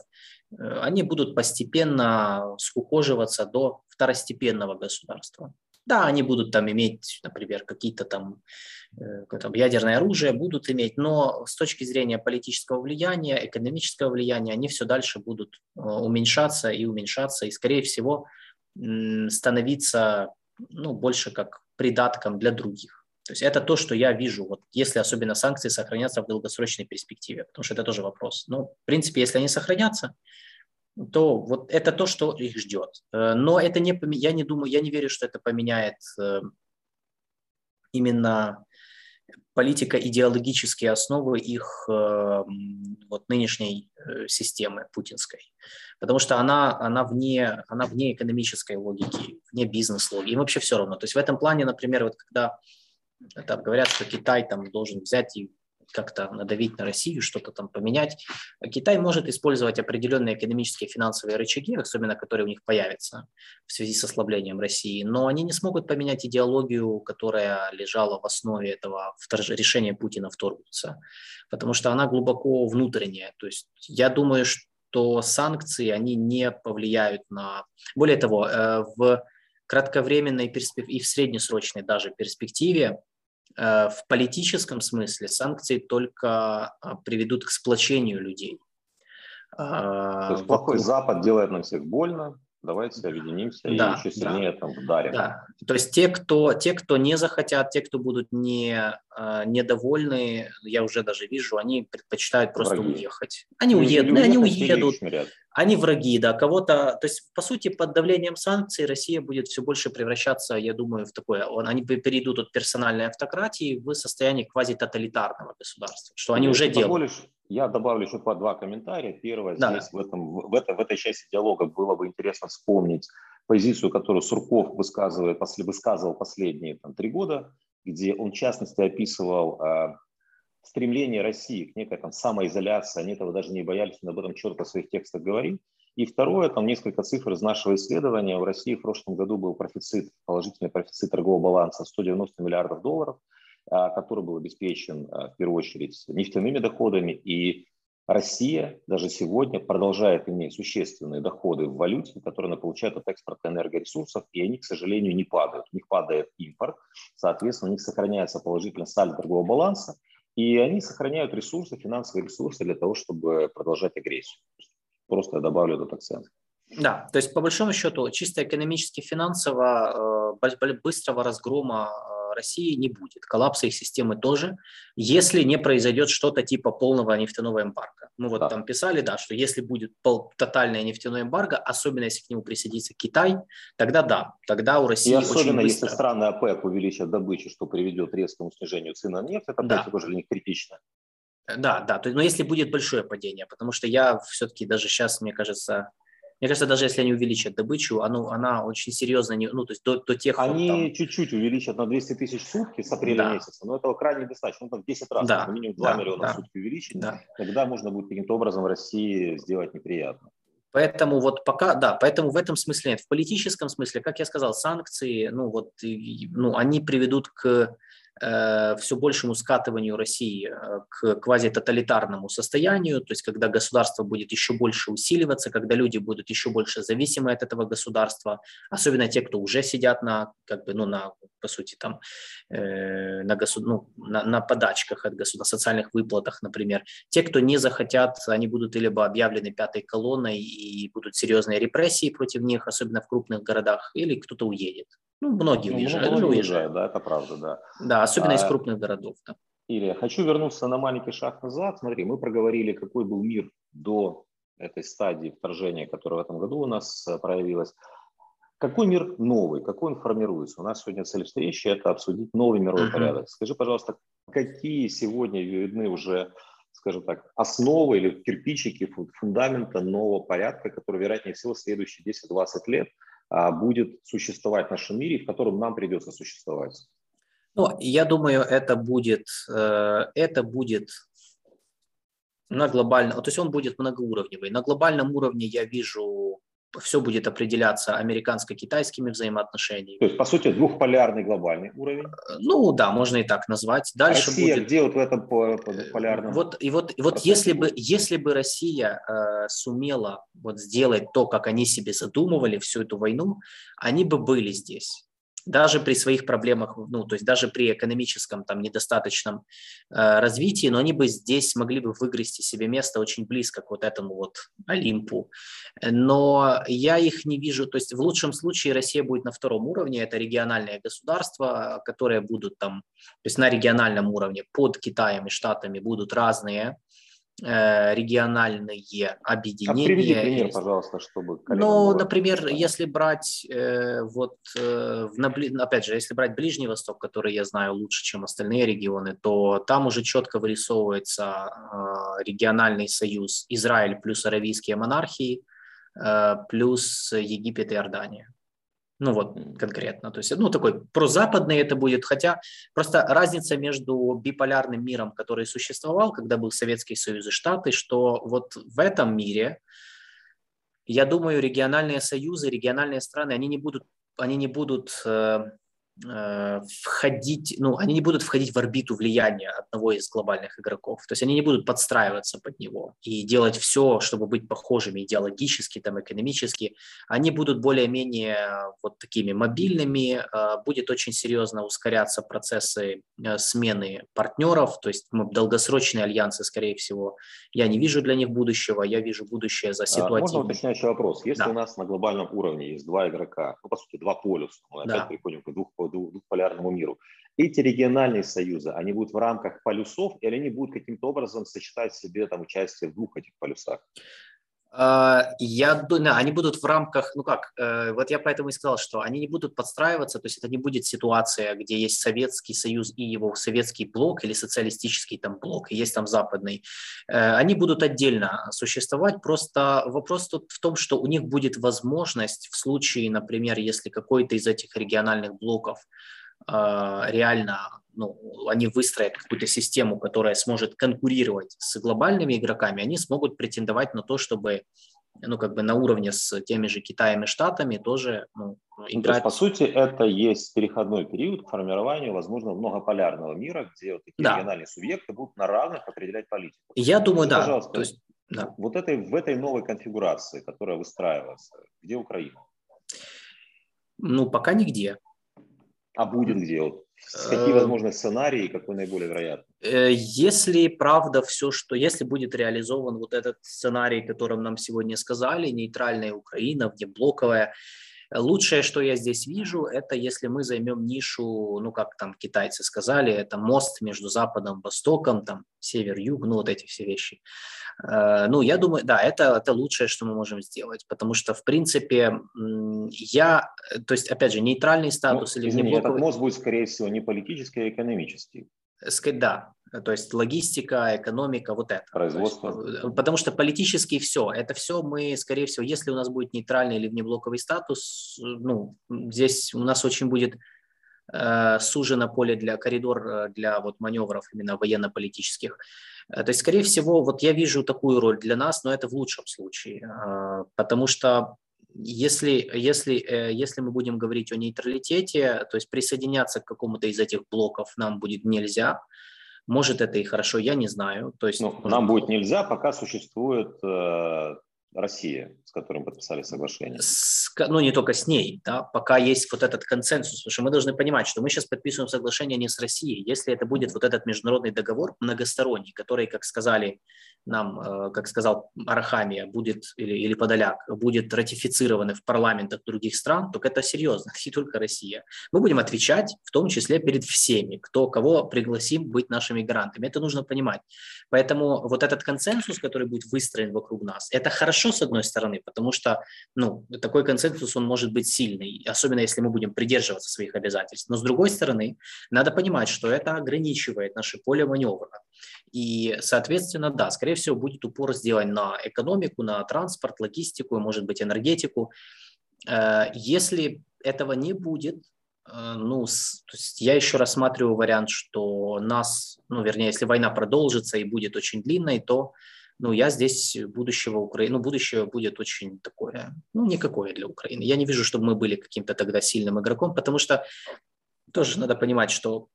э, они будут постепенно скукоживаться до второстепенного государства. Да, они будут там иметь, например, какие-то там, э, там ядерное оружие, будут иметь, но с точки зрения политического влияния, экономического влияния, они все дальше будут э, уменьшаться и уменьшаться, и, скорее всего, становиться ну, больше как придатком для других. То есть это то, что я вижу, вот если особенно санкции сохранятся в долгосрочной перспективе, потому что это тоже вопрос. Ну, в принципе, если они сохранятся, то вот это то, что их ждет. Э, но это не, я не думаю, я не верю, что это поменяет э, именно политико-идеологические основы их э, вот нынешней системы путинской. Потому что она, она, вне, она вне экономической логики, вне бизнес-логики. Им вообще все равно. То есть в этом плане, например, вот когда там, говорят, что Китай там должен взять и как-то надавить на Россию, что-то там поменять. Китай может использовать определенные экономические и финансовые рычаги, особенно которые у них появятся в связи с ослаблением России, но они не смогут поменять идеологию, которая лежала в основе этого решения Путина вторгнуться, потому что она глубоко внутренняя. То есть я думаю, что санкции, они не повлияют на... Более того, э, в кратковременной перспективе и в среднесрочной даже перспективе в политическом смысле санкции только а, приведут к сплочению людей. А, То есть плохой Запад делает нам всех больно, давайте объединимся да, и еще сильнее да, там вдарим. Да. То есть те кто, те, кто не захотят, те, кто будут не, э, недовольны, я уже даже вижу, они предпочитают просто враги. уехать. Они, уедут, они уедут, они враги, да, кого-то, то есть, по сути, под давлением санкций Россия будет все больше превращаться, я думаю, в такое, они перейдут от персональной автократии в состояние квазитоталитарного государства, что они Если уже делают. Я добавлю еще два комментария. Первое, да. здесь в, этом, в, это, в этой части диалога было бы интересно вспомнить позицию, которую Сурков высказывает, после, высказывал последние там, три года, где он в частности описывал э, стремление России к некой там, самоизоляции, они этого даже не боялись, об этом четко в своих текстах говорит. И второе, там несколько цифр из нашего исследования. В России в прошлом году был профицит, положительный профицит торгового баланса 190 миллиардов долларов – а, который был обеспечен а, в первую очередь нефтяными доходами. И Россия даже сегодня продолжает иметь существенные доходы в валюте, которые она получает от экспорта энергоресурсов, и они, к сожалению, не падают. У них падает импорт, соответственно, у них сохраняется положительный сальдо торгового баланса, и они сохраняют ресурсы, финансовые ресурсы для того, чтобы продолжать агрессию. Просто я добавлю этот акцент. Да, то есть по большому счету чисто экономически финансово э, быстрого разгрома России не будет, коллапса их системы тоже, если не произойдет что-то типа полного нефтяного эмбарго. Мы вот да. там писали, да, что если будет пол, тотальное нефтяное эмбарго, особенно если к нему присоединится Китай, тогда да, тогда у России И особенно очень быстро... если страны ОПЕК увеличат добычу, что приведет к резкому снижению цен на нефть, это да. тоже для них критично. Да, да, то, но если будет большое падение, потому что я все-таки даже сейчас, мне кажется, мне кажется, даже если они увеличат добычу, оно, она очень серьезно, не, ну, то есть до, до тех... Они там... чуть-чуть увеличат на 200 тысяч в сутки с апреля да. месяца, но этого крайне достаточно, ну, там 10 раз, да. минимум 2 да. миллиона да. в сутки увеличить, да. тогда можно будет каким-то образом России сделать неприятно. Поэтому вот пока, да, поэтому в этом смысле нет. В политическом смысле, как я сказал, санкции, ну вот, ну, они приведут к Э, все большему скатыванию России э, к квазитоталитарному состоянию, то есть когда государство будет еще больше усиливаться, когда люди будут еще больше зависимы от этого государства, особенно те, кто уже сидят на, как бы, ну, на, по сути, там, э, на, госу, ну, на, на подачках от государства, социальных выплатах, например. Те, кто не захотят, они будут либо объявлены пятой колонной и будут серьезные репрессии против них, особенно в крупных городах, или кто-то уедет. Ну, многие ну, уезжают. Многие уезжают, да, это правда, да. Да, особенно а, из крупных городов. Да. Илья, хочу вернуться на маленький шаг назад. Смотри, мы проговорили, какой был мир до этой стадии вторжения, которая в этом году у нас э, проявилась. Какой мир новый, какой он формируется? У нас сегодня цель встречи – это обсудить новый мировой uh-huh. порядок. Скажи, пожалуйста, какие сегодня видны уже, скажем так, основы или кирпичики фундамента нового порядка, который, вероятнее всего, следующие 10-20 лет – будет существовать в нашем мире, в котором нам придется существовать? Ну, я думаю, это будет, э, это будет на глобальном, то есть он будет многоуровневый. На глобальном уровне я вижу все будет определяться американско-китайскими взаимоотношениями. То есть, по сути, двухполярный глобальный уровень? Ну да, можно и так назвать. Дальше Россия будет... где вот в этом двухполярном? Вот, и вот, и вот если, бы, если бы Россия э, сумела вот сделать то, как они себе задумывали всю эту войну, они бы были здесь даже при своих проблемах, ну, то есть даже при экономическом там недостаточном э, развитии, но они бы здесь могли бы выгрести себе место очень близко к вот этому вот Олимпу. Но я их не вижу, то есть в лучшем случае Россия будет на втором уровне, это региональные государства, которые будут там, то есть на региональном уровне под Китаем и Штатами будут разные региональные объединения. А приведи пример, пожалуйста, чтобы... Ну, например, если брать э, вот, э, в, опять же, если брать Ближний Восток, который я знаю лучше, чем остальные регионы, то там уже четко вырисовывается региональный союз Израиль плюс аравийские монархии плюс Египет и Иордания. Ну вот конкретно. То есть, ну такой прозападный это будет, хотя просто разница между биполярным миром, который существовал, когда был Советский Союз и Штаты, что вот в этом мире, я думаю, региональные союзы, региональные страны, они не будут, они не будут э, входить, ну, они не будут входить в орбиту влияния одного из глобальных игроков. То есть они не будут подстраиваться под него и делать все, чтобы быть похожими идеологически, там, экономически. Они будут более-менее вот такими мобильными, э, будет очень серьезно ускоряться процессы э, смены партнеров, то есть долгосрочные альянсы, скорее всего, я не вижу для них будущего, я вижу будущее за ситуацией. Можно уточняющий вопрос? Если да. у нас на глобальном уровне есть два игрока, ну, по сути, два полюса, мы опять да. приходим к двух по двухполярному миру. Эти региональные союзы, они будут в рамках полюсов или они будут каким-то образом сочетать в себе там участие в двух этих полюсах? А, я думаю, они будут в рамках, ну как, э, вот я поэтому и сказал, что они не будут подстраиваться, то есть это не будет ситуация, где есть Советский Союз и его советский блок или социалистический там блок, и есть там западный. Э, они будут отдельно существовать, просто вопрос тут в том, что у них будет возможность в случае, например, если какой-то из этих региональных блоков а, реально ну, они выстроят какую-то систему, которая сможет конкурировать с глобальными игроками, они смогут претендовать на то, чтобы ну, как бы на уровне с теми же Китаем и Штатами тоже ну, играть. Ну, то есть, по сути, это есть переходной период к формированию, возможно, многополярного мира, где вот такие да. региональные субъекты будут на равных определять политику. Я думаю, Скажи, да. Пожалуйста, то есть, да. Вот этой, в этой новой конфигурации, которая выстраивается, где Украина? Ну, пока нигде. А будет где? Вот, какие э, возможны сценарии, какой наиболее вероятный? Э, если правда все, что если будет реализован вот этот сценарий, которым нам сегодня сказали, нейтральная Украина, внеблоковая, Лучшее, что я здесь вижу, это если мы займем нишу, ну, как там китайцы сказали, это мост между Западом и Востоком, там, север-юг, ну, вот эти все вещи. Э, ну, я думаю, да, это, это лучшее, что мы можем сделать, потому что, в принципе, я, то есть, опять же, нейтральный статус ну, или извини, этот мост будет, скорее всего, не политический, а экономический. Да, то есть логистика, экономика, вот это. Производство. Есть, э, потому что политически все, это все мы, скорее всего, если у нас будет нейтральный или внеблоковый статус, ну, здесь у нас очень будет э, сужено поле для коридор э, для вот маневров именно военно-политических. Э, то есть, скорее всего, вот я вижу такую роль для нас, но это в лучшем случае, э, потому что если, если, если мы будем говорить о нейтралитете, то есть присоединяться к какому-то из этих блоков нам будет нельзя, может, это и хорошо, я не знаю. То есть, ну, может, нам будет нельзя, пока существует э, Россия, с которым подписали соглашение. С, ну, не только с ней, да, пока есть вот этот консенсус, потому что мы должны понимать, что мы сейчас подписываем соглашение не с Россией. Если это будет вот этот международный договор многосторонний, который, как сказали нам, э, как сказал Арахамия, будет, или, или Подоляк, будет ратифицированы в парламентах других стран, то это серьезно, [laughs] не только Россия. Мы будем отвечать, в том числе перед всеми, кто, кого пригласим быть нашими гарантами. Это нужно понимать. Поэтому вот этот консенсус, который будет выстроен вокруг нас, это хорошо с одной стороны, потому что ну, такой консенсус, он может быть сильный, особенно если мы будем придерживаться своих обязательств. Но с другой стороны, надо понимать, что это ограничивает наше поле маневра. И, соответственно, да, скорее всего, будет упор сделан на экономику, на транспорт, логистику, может быть, энергетику. Э, если этого не будет, э, ну, то есть я еще рассматриваю вариант, что нас, ну, вернее, если война продолжится и будет очень длинной, то, ну, я здесь будущего Украины, ну, будущее будет очень такое, ну, никакое для Украины. Я не вижу, чтобы мы были каким-то тогда сильным игроком, потому что тоже надо понимать, что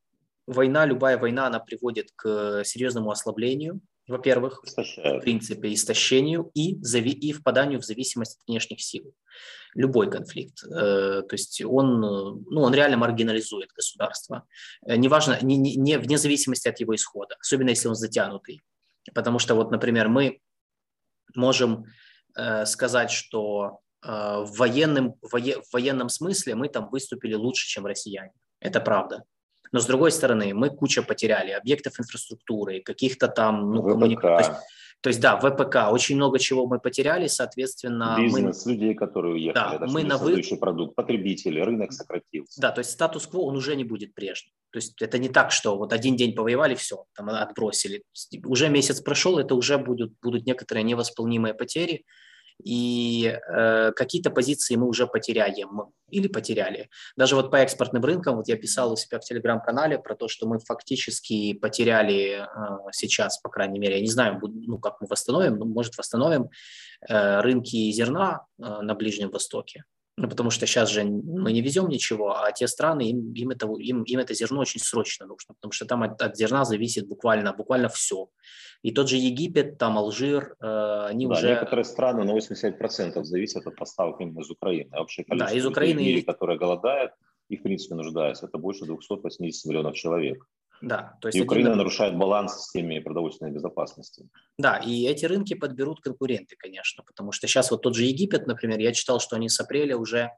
война, любая война, она приводит к серьезному ослаблению, во-первых, в принципе, истощению и, зави- и впаданию в зависимость от внешних сил. Любой конфликт. Э, то есть он, ну, он реально маргинализует государство. Э, неважно, не, не, не вне зависимости от его исхода, особенно если он затянутый. Потому что вот, например, мы можем э, сказать, что э, в, военном, в военном смысле мы там выступили лучше, чем россияне. Это правда. Но с другой стороны, мы куча потеряли объектов инфраструктуры, каких-то там, ну, коммуникаций. То есть, да, ВПК, очень много чего мы потеряли, соответственно... Бизнес, мы, людей, которые уехали, да, мы на вы... продукт, потребители, рынок сократился. Да, то есть статус-кво, он уже не будет прежним. То есть это не так, что вот один день повоевали, все, там отбросили. Уже месяц прошел, это уже будут, будут некоторые невосполнимые потери, и э, какие-то позиции мы уже потеряем или потеряли. Даже вот по экспортным рынкам, вот я писал у себя в телеграм-канале про то, что мы фактически потеряли э, сейчас, по крайней мере, я не знаю, ну, как мы восстановим, ну, может, восстановим э, рынки зерна э, на Ближнем Востоке. Ну, потому что сейчас же мы не везем ничего, а те страны, им, им, это, им, им это зерно очень срочно нужно, потому что там от, от зерна зависит буквально, буквально все. И тот же Египет, там Алжир, э, они да, уже... некоторые страны на 85% зависят от поставок именно из Украины. А вообще количество да, из Украины... людей, которые голодают и, в принципе, нуждаются, это больше 280 миллионов человек. Да, то есть и Украина один... нарушает баланс в системе продовольственной безопасности. Да, и эти рынки подберут конкуренты, конечно, потому что сейчас вот тот же Египет, например, я читал, что они с апреля уже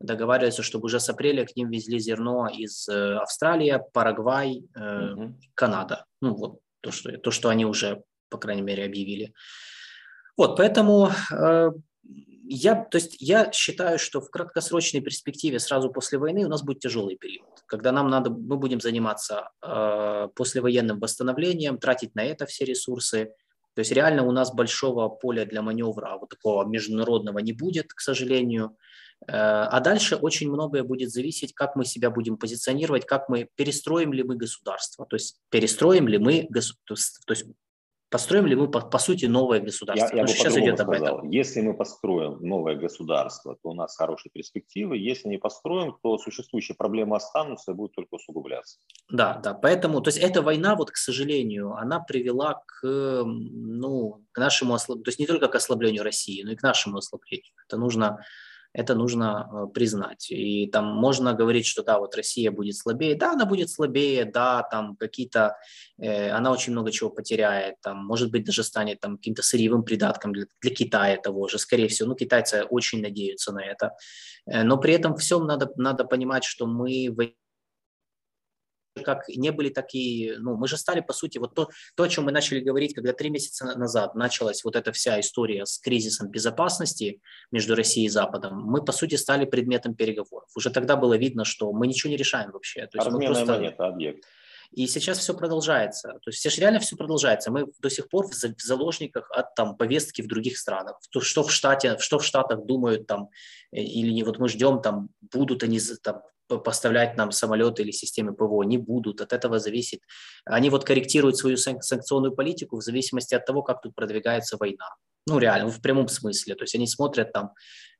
договариваются, чтобы уже с апреля к ним везли зерно из э, Австралии, Парагвай, э, угу. Канада. Ну вот то что, то, что они уже, по крайней мере, объявили. Вот, поэтому э, я, то есть я считаю, что в краткосрочной перспективе сразу после войны у нас будет тяжелый период, когда нам надо, мы будем заниматься э, послевоенным восстановлением, тратить на это все ресурсы. То есть реально у нас большого поля для маневра вот такого международного не будет, к сожалению. Э, а дальше очень многое будет зависеть, как мы себя будем позиционировать, как мы перестроим ли мы государство, то есть перестроим ли мы, то есть Построим ли мы, по, по сути, новое государство? Я, я бы сейчас идет об этом. Если мы построим новое государство, то у нас хорошие перспективы. Если не построим, то существующие проблемы останутся и будут только усугубляться. Да, да. Поэтому, то есть эта война, вот, к сожалению, она привела к, ну, к нашему ослаблению, то есть не только к ослаблению России, но и к нашему ослаблению. Это нужно это нужно э, признать. И там можно говорить, что да, вот Россия будет слабее, да, она будет слабее, да, там какие-то, э, она очень много чего потеряет, там, может быть, даже станет там каким-то сырьевым придатком для, для Китая того же, скорее всего, ну, китайцы очень надеются на это, э, но при этом всем надо, надо понимать, что мы как не были такие, ну, мы же стали, по сути, вот то, то, о чем мы начали говорить, когда три месяца назад началась вот эта вся история с кризисом безопасности между Россией и Западом, мы, по сути, стали предметом переговоров. Уже тогда было видно, что мы ничего не решаем вообще. То есть Разменная просто... монета, объект. И сейчас все продолжается. То есть сейчас реально все продолжается. Мы до сих пор в заложниках от там, повестки в других странах. Что в, штате, что в Штатах думают там, э, или не, вот мы ждем, там, будут они там, поставлять нам самолеты или системы ПВО, не будут, от этого зависит. Они вот корректируют свою санкционную политику в зависимости от того, как тут продвигается война. Ну, реально, в прямом смысле. То есть они смотрят там,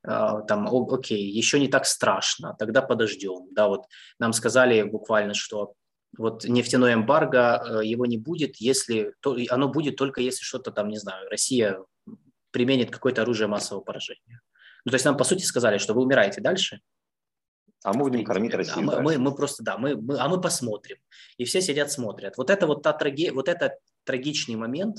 э, там, окей, еще не так страшно, тогда подождем. Да, вот нам сказали буквально, что вот нефтяной эмбарго, э, его не будет, если, то, оно будет только если что-то там, не знаю, Россия применит какое-то оружие массового поражения. Ну, то есть нам, по сути, сказали, что вы умираете дальше, а мы будем кормить Россию. Да, мы, мы, мы просто, да, мы, мы, а мы посмотрим. И все сидят, смотрят. Вот это вот та траги, вот это трагичный момент,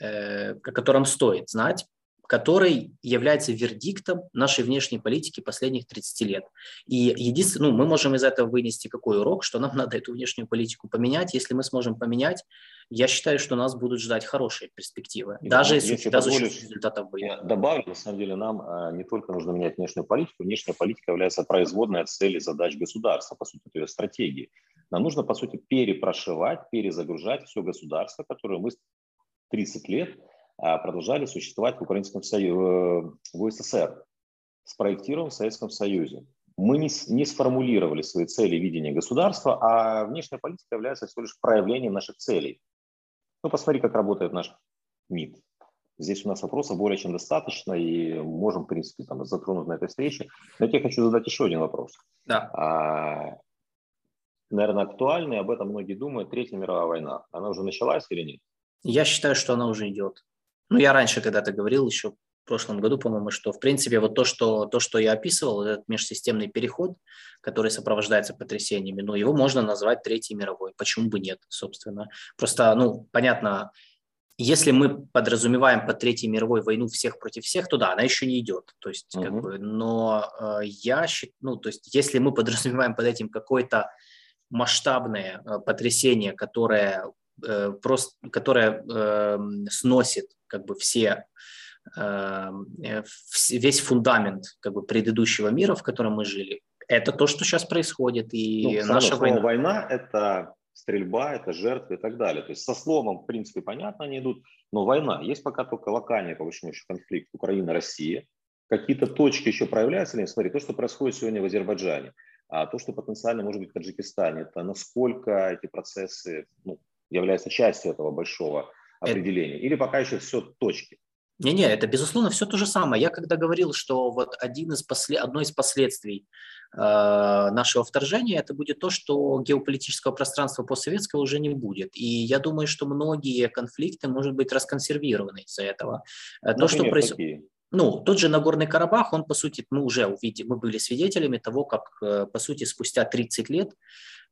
э, о котором стоит знать, который является вердиктом нашей внешней политики последних 30 лет. И единственное, ну, мы можем из этого вынести какой урок, что нам [laughs] надо эту внешнюю политику поменять. Если мы сможем поменять, я считаю, что нас будут ждать хорошие перспективы, и даже если, если даже результатов войны. Добавлю, на самом деле нам а, не только нужно менять внешнюю политику, внешняя политика является производной от цели задач государства, по сути, ее стратегии. Нам нужно, по сути, перепрошивать, перезагружать все государство, которое мы 30 лет продолжали существовать в Украинском Союзе, в СССР, спроектирован в Советском Союзе. Мы не, не сформулировали свои цели видения государства, а внешняя политика является всего лишь проявлением наших целей. Ну, посмотри, как работает наш МИД. Здесь у нас вопросов более чем достаточно, и можем, в принципе, там, затронуть на этой встрече. Но я хочу задать еще один вопрос. Да. А, наверное, актуальный, об этом многие думают. Третья мировая война, она уже началась или нет? Я считаю, что она уже идет. Ну, я раньше когда-то говорил, еще в прошлом году, по-моему, что, в принципе, вот то, что, то, что я описывал, этот межсистемный переход, который сопровождается потрясениями, ну, его можно назвать Третьей мировой. Почему бы нет, собственно? Просто, ну, понятно, если мы подразумеваем под Третьей мировой войну всех против всех, то да, она еще не идет. То есть, uh-huh. как бы, но э, я считаю, ну, то есть, если мы подразумеваем под этим какое-то масштабное э, потрясение, которое э, просто, которое э, сносит как бы все эм, э, весь фундамент как бы предыдущего мира, в котором мы жили, это то, что сейчас происходит. И ну, наша война... война – это стрельба, это жертвы и так далее. То есть со словом, в принципе, понятно, они идут, но война. Есть пока только локальный, по большому счету, конфликт Украина-Россия. Какие-то точки еще проявляются или Смотри, то, что происходит сегодня в Азербайджане, а то, что потенциально может быть в Таджикистане, это насколько эти процессы ну, являются частью этого большого определения? Или пока еще все точки? Не-не, это, безусловно, все то же самое. Я когда говорил, что вот один из после... одно из последствий э, нашего вторжения, это будет то, что геополитического пространства постсоветского уже не будет. И я думаю, что многие конфликты, может быть, расконсервированы из-за этого. Например, то, что происходит... Ну, тот же Нагорный Карабах, он, по сути, мы уже увидели, мы были свидетелями того, как, э, по сути, спустя 30 лет,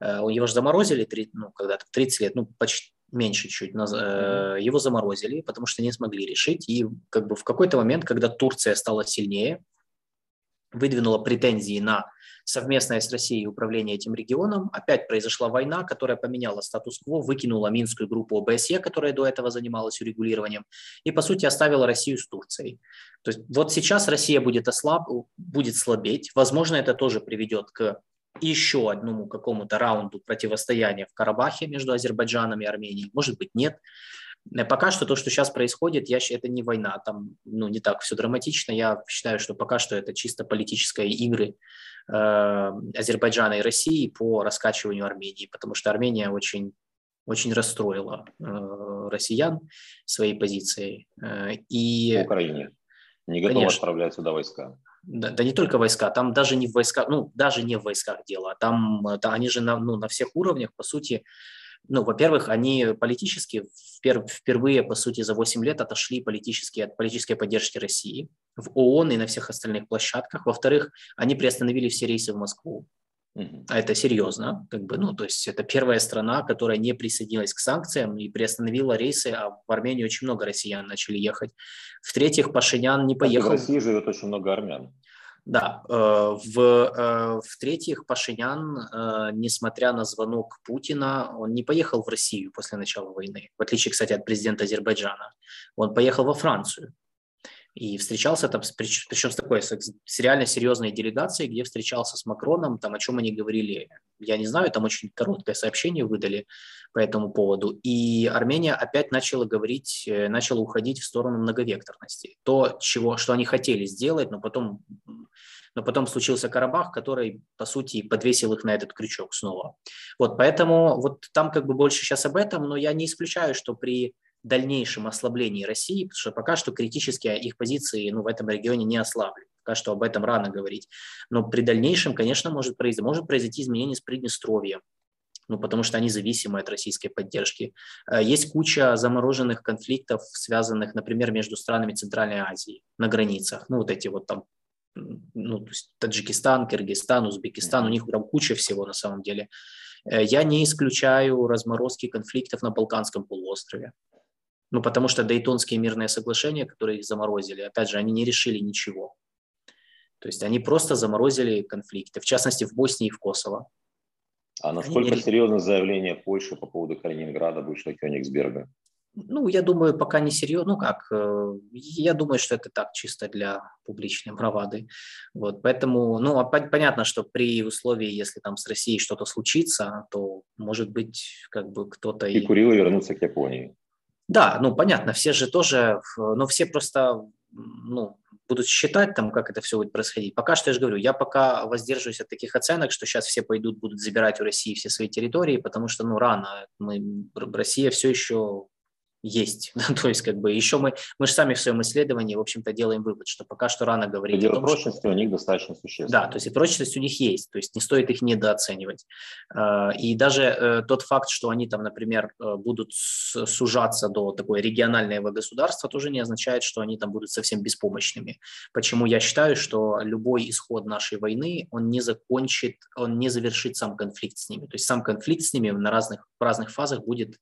э, его же заморозили, ну, когда-то 30 лет, ну, почти меньше чуть, э, его заморозили, потому что не смогли решить. И как бы в какой-то момент, когда Турция стала сильнее, выдвинула претензии на совместное с Россией управление этим регионом. Опять произошла война, которая поменяла статус-кво, выкинула Минскую группу ОБСЕ, которая до этого занималась урегулированием, и, по сути, оставила Россию с Турцией. То есть вот сейчас Россия будет, ослаб, будет слабеть. Возможно, это тоже приведет к еще одному какому-то раунду противостояния в Карабахе между Азербайджаном и Арменией. Может быть, нет. Э, пока что то, что сейчас происходит, я, это не война, там ну, не так все драматично. Я считаю, что пока что это чисто политические игры э, Азербайджана и России по раскачиванию Армении, потому что Армения очень, очень расстроила э, россиян своей позицией. Э, и... В Украине. Не готовы Конечно. отправлять сюда войска. Да, да не только войска, там даже не в войсках, ну, даже не в войсках дело, там, да, они же на, ну, на всех уровнях, по сути, ну, во-первых, они политически впер, впервые, по сути, за 8 лет отошли политически от политической поддержки России в ООН и на всех остальных площадках. Во-вторых, они приостановили все рейсы в Москву. А это серьезно, как бы, ну, то есть это первая страна, которая не присоединилась к санкциям и приостановила рейсы, а в Армению очень много россиян начали ехать. В-третьих, Пашинян не поехал. В России живет очень много армян. Да, э, в, э, в-третьих, Пашинян, э, несмотря на звонок Путина, он не поехал в Россию после начала войны, в отличие, кстати, от президента Азербайджана. Он поехал во Францию и встречался там, причем с такой с реально серьезной делегацией, где встречался с Макроном, там о чем они говорили, я не знаю, там очень короткое сообщение выдали по этому поводу, и Армения опять начала говорить, э, начала уходить в сторону многовекторности, то, чего, что они хотели сделать, но потом но потом случился Карабах, который, по сути, подвесил их на этот крючок снова. Вот, поэтому вот там как бы больше сейчас об этом, но я не исключаю, что при дальнейшем ослаблении России, потому что пока что критически их позиции ну, в этом регионе не ослаблены. Пока что об этом рано говорить. Но при дальнейшем, конечно, может произойти, может произойти изменение с Приднестровья, ну, потому что они зависимы от российской поддержки. Э, есть куча замороженных конфликтов, связанных, например, между странами Центральной Азии на границах. Ну, вот эти вот там ну, то есть Таджикистан, Киргизстан, Узбекистан, у них там куча всего на самом деле. Э, я не исключаю разморозки конфликтов на Балканском полуострове. Ну, потому что Дейтонские мирные соглашения, которые их заморозили, опять же, они не решили ничего. То есть они просто заморозили конфликты, в частности, в Боснии и в Косово. А насколько они... серьезно заявление Польши по поводу Калининграда, бывшего Кёнигсберга? Ну, я думаю, пока не серьезно. Ну как, э, я думаю, что это так чисто для публичной бравады. Вот, поэтому, ну, а понятно, что при условии, если там с Россией что-то случится, то, может быть, как бы кто-то... И, и Курилы вернуться к Японии. Да, ну понятно, все же тоже, но все просто ну, будут считать там, как это все будет происходить. Пока что я же говорю, я пока воздерживаюсь от таких оценок, что сейчас все пойдут, будут забирать у России все свои территории, потому что, ну, рано. Мы, Россия все еще есть. [laughs] то есть, как бы, еще мы, мы же сами в своем исследовании, в общем-то, делаем вывод, что пока что рано говорить о том, прочности что... у них достаточно существенная. Да, то есть и прочность у них есть, то есть не стоит их недооценивать. А, и даже э, тот факт, что они там, например, э, будут сужаться до такой регионального государства, тоже не означает, что они там будут совсем беспомощными. Почему я считаю, что любой исход нашей войны, он не закончит, он не завершит сам конфликт с ними. То есть сам конфликт с ними на разных, в разных фазах будет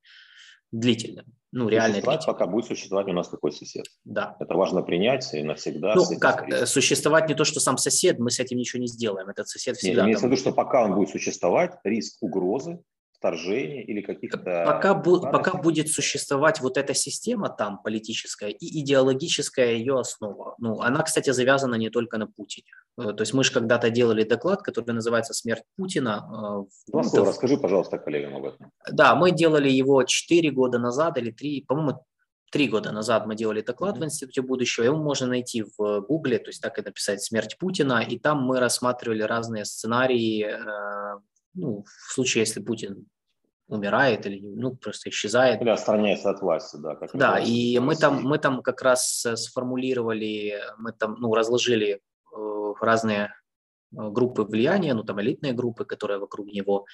длительным. Ну, реально длительным. пока будет существовать у нас такой сосед. Да. Это важно принять и навсегда. Ну, как. Э, существовать не то, что сам сосед, мы с этим ничего не сделаем. Этот сосед всегда... Нет, имеется в виду, что пока он будет существовать, риск угрозы вторжения или каких-то... Пока, бу- пока будет существовать вот эта система там политическая и идеологическая ее основа. Ну, она, кстати, завязана не только на Путине. Э, то есть мы же когда-то делали доклад, который называется «Смерть Путина». Э, Два слова, расскажи, пожалуйста, коллегам об этом. Да, мы делали его 4 года назад или 3, по-моему, три года назад мы делали доклад mm-hmm. в Институте будущего, его можно найти в Гугле, то есть так и написать «Смерть Путина», и там мы рассматривали разные сценарии э, ну, в случае, если Путин умирает или ну, просто исчезает. Или отстраняется от власти, да. Как да, и мы там, мы там как раз сформулировали, мы там ну, разложили э, разные э, группы влияния, ну там элитные группы, которые вокруг него.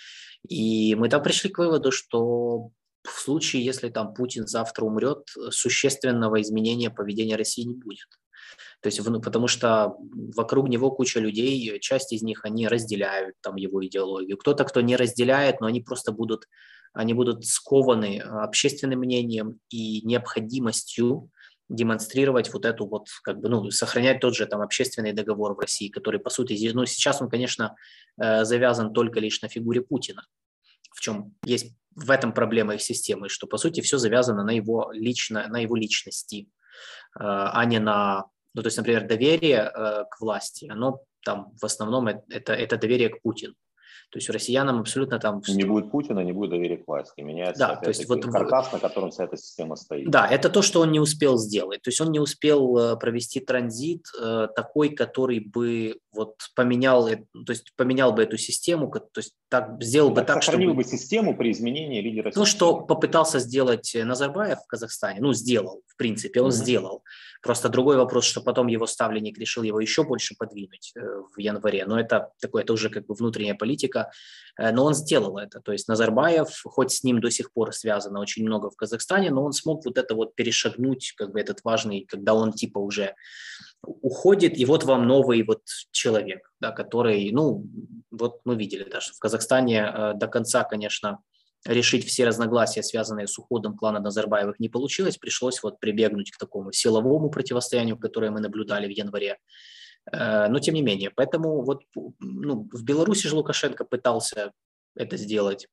И мы там пришли к выводу, что в случае, если там Путин завтра умрет, существенного изменения поведения России не будет. То есть, потому что вокруг него куча людей, часть из них, они разделяют там его идеологию. Кто-то, кто не разделяет, но они просто будут, они будут скованы общественным мнением и необходимостью демонстрировать вот эту вот, как бы, ну, сохранять тот же там общественный договор в России, который, по сути, ну, сейчас он, конечно, э, завязан только лишь на фигуре Путина, в чем есть в этом проблема их системы, что, по сути, все завязано на его, лично, на его личности, э, а не на ну, то есть, например, доверие э, к власти, оно там в основном это, это доверие к Путину. То есть россиянам абсолютно там... Не будет Путина, не будет доверия к власти. Меняется да, то есть вот каркас, на котором вся эта система стоит. Да, это то, что он не успел сделать. То есть он не успел э, провести транзит э, такой, который бы вот поменял, то есть поменял бы эту систему, то есть так сделал бы так, сохранил чтобы... бы систему при изменении лидера. Ну, что попытался сделать Назарбаев в Казахстане, ну, сделал, в принципе, он mm-hmm. сделал. Просто другой вопрос, что потом его ставленник решил его еще больше подвинуть э, в январе. Но это такое, это уже как бы внутренняя политика. Э, но он сделал это. То есть Назарбаев, хоть с ним до сих пор связано очень много в Казахстане, но он смог вот это вот перешагнуть, как бы этот важный, когда он типа уже уходит, и вот вам новый вот человек, да, который, ну, вот мы видели даже в Казахстане э, до конца, конечно, решить все разногласия, связанные с уходом клана Назарбаевых, не получилось. Пришлось вот прибегнуть к такому силовому противостоянию, которое мы наблюдали в январе. Э, но тем не менее, поэтому вот ну, в Беларуси же Лукашенко пытался это сделать.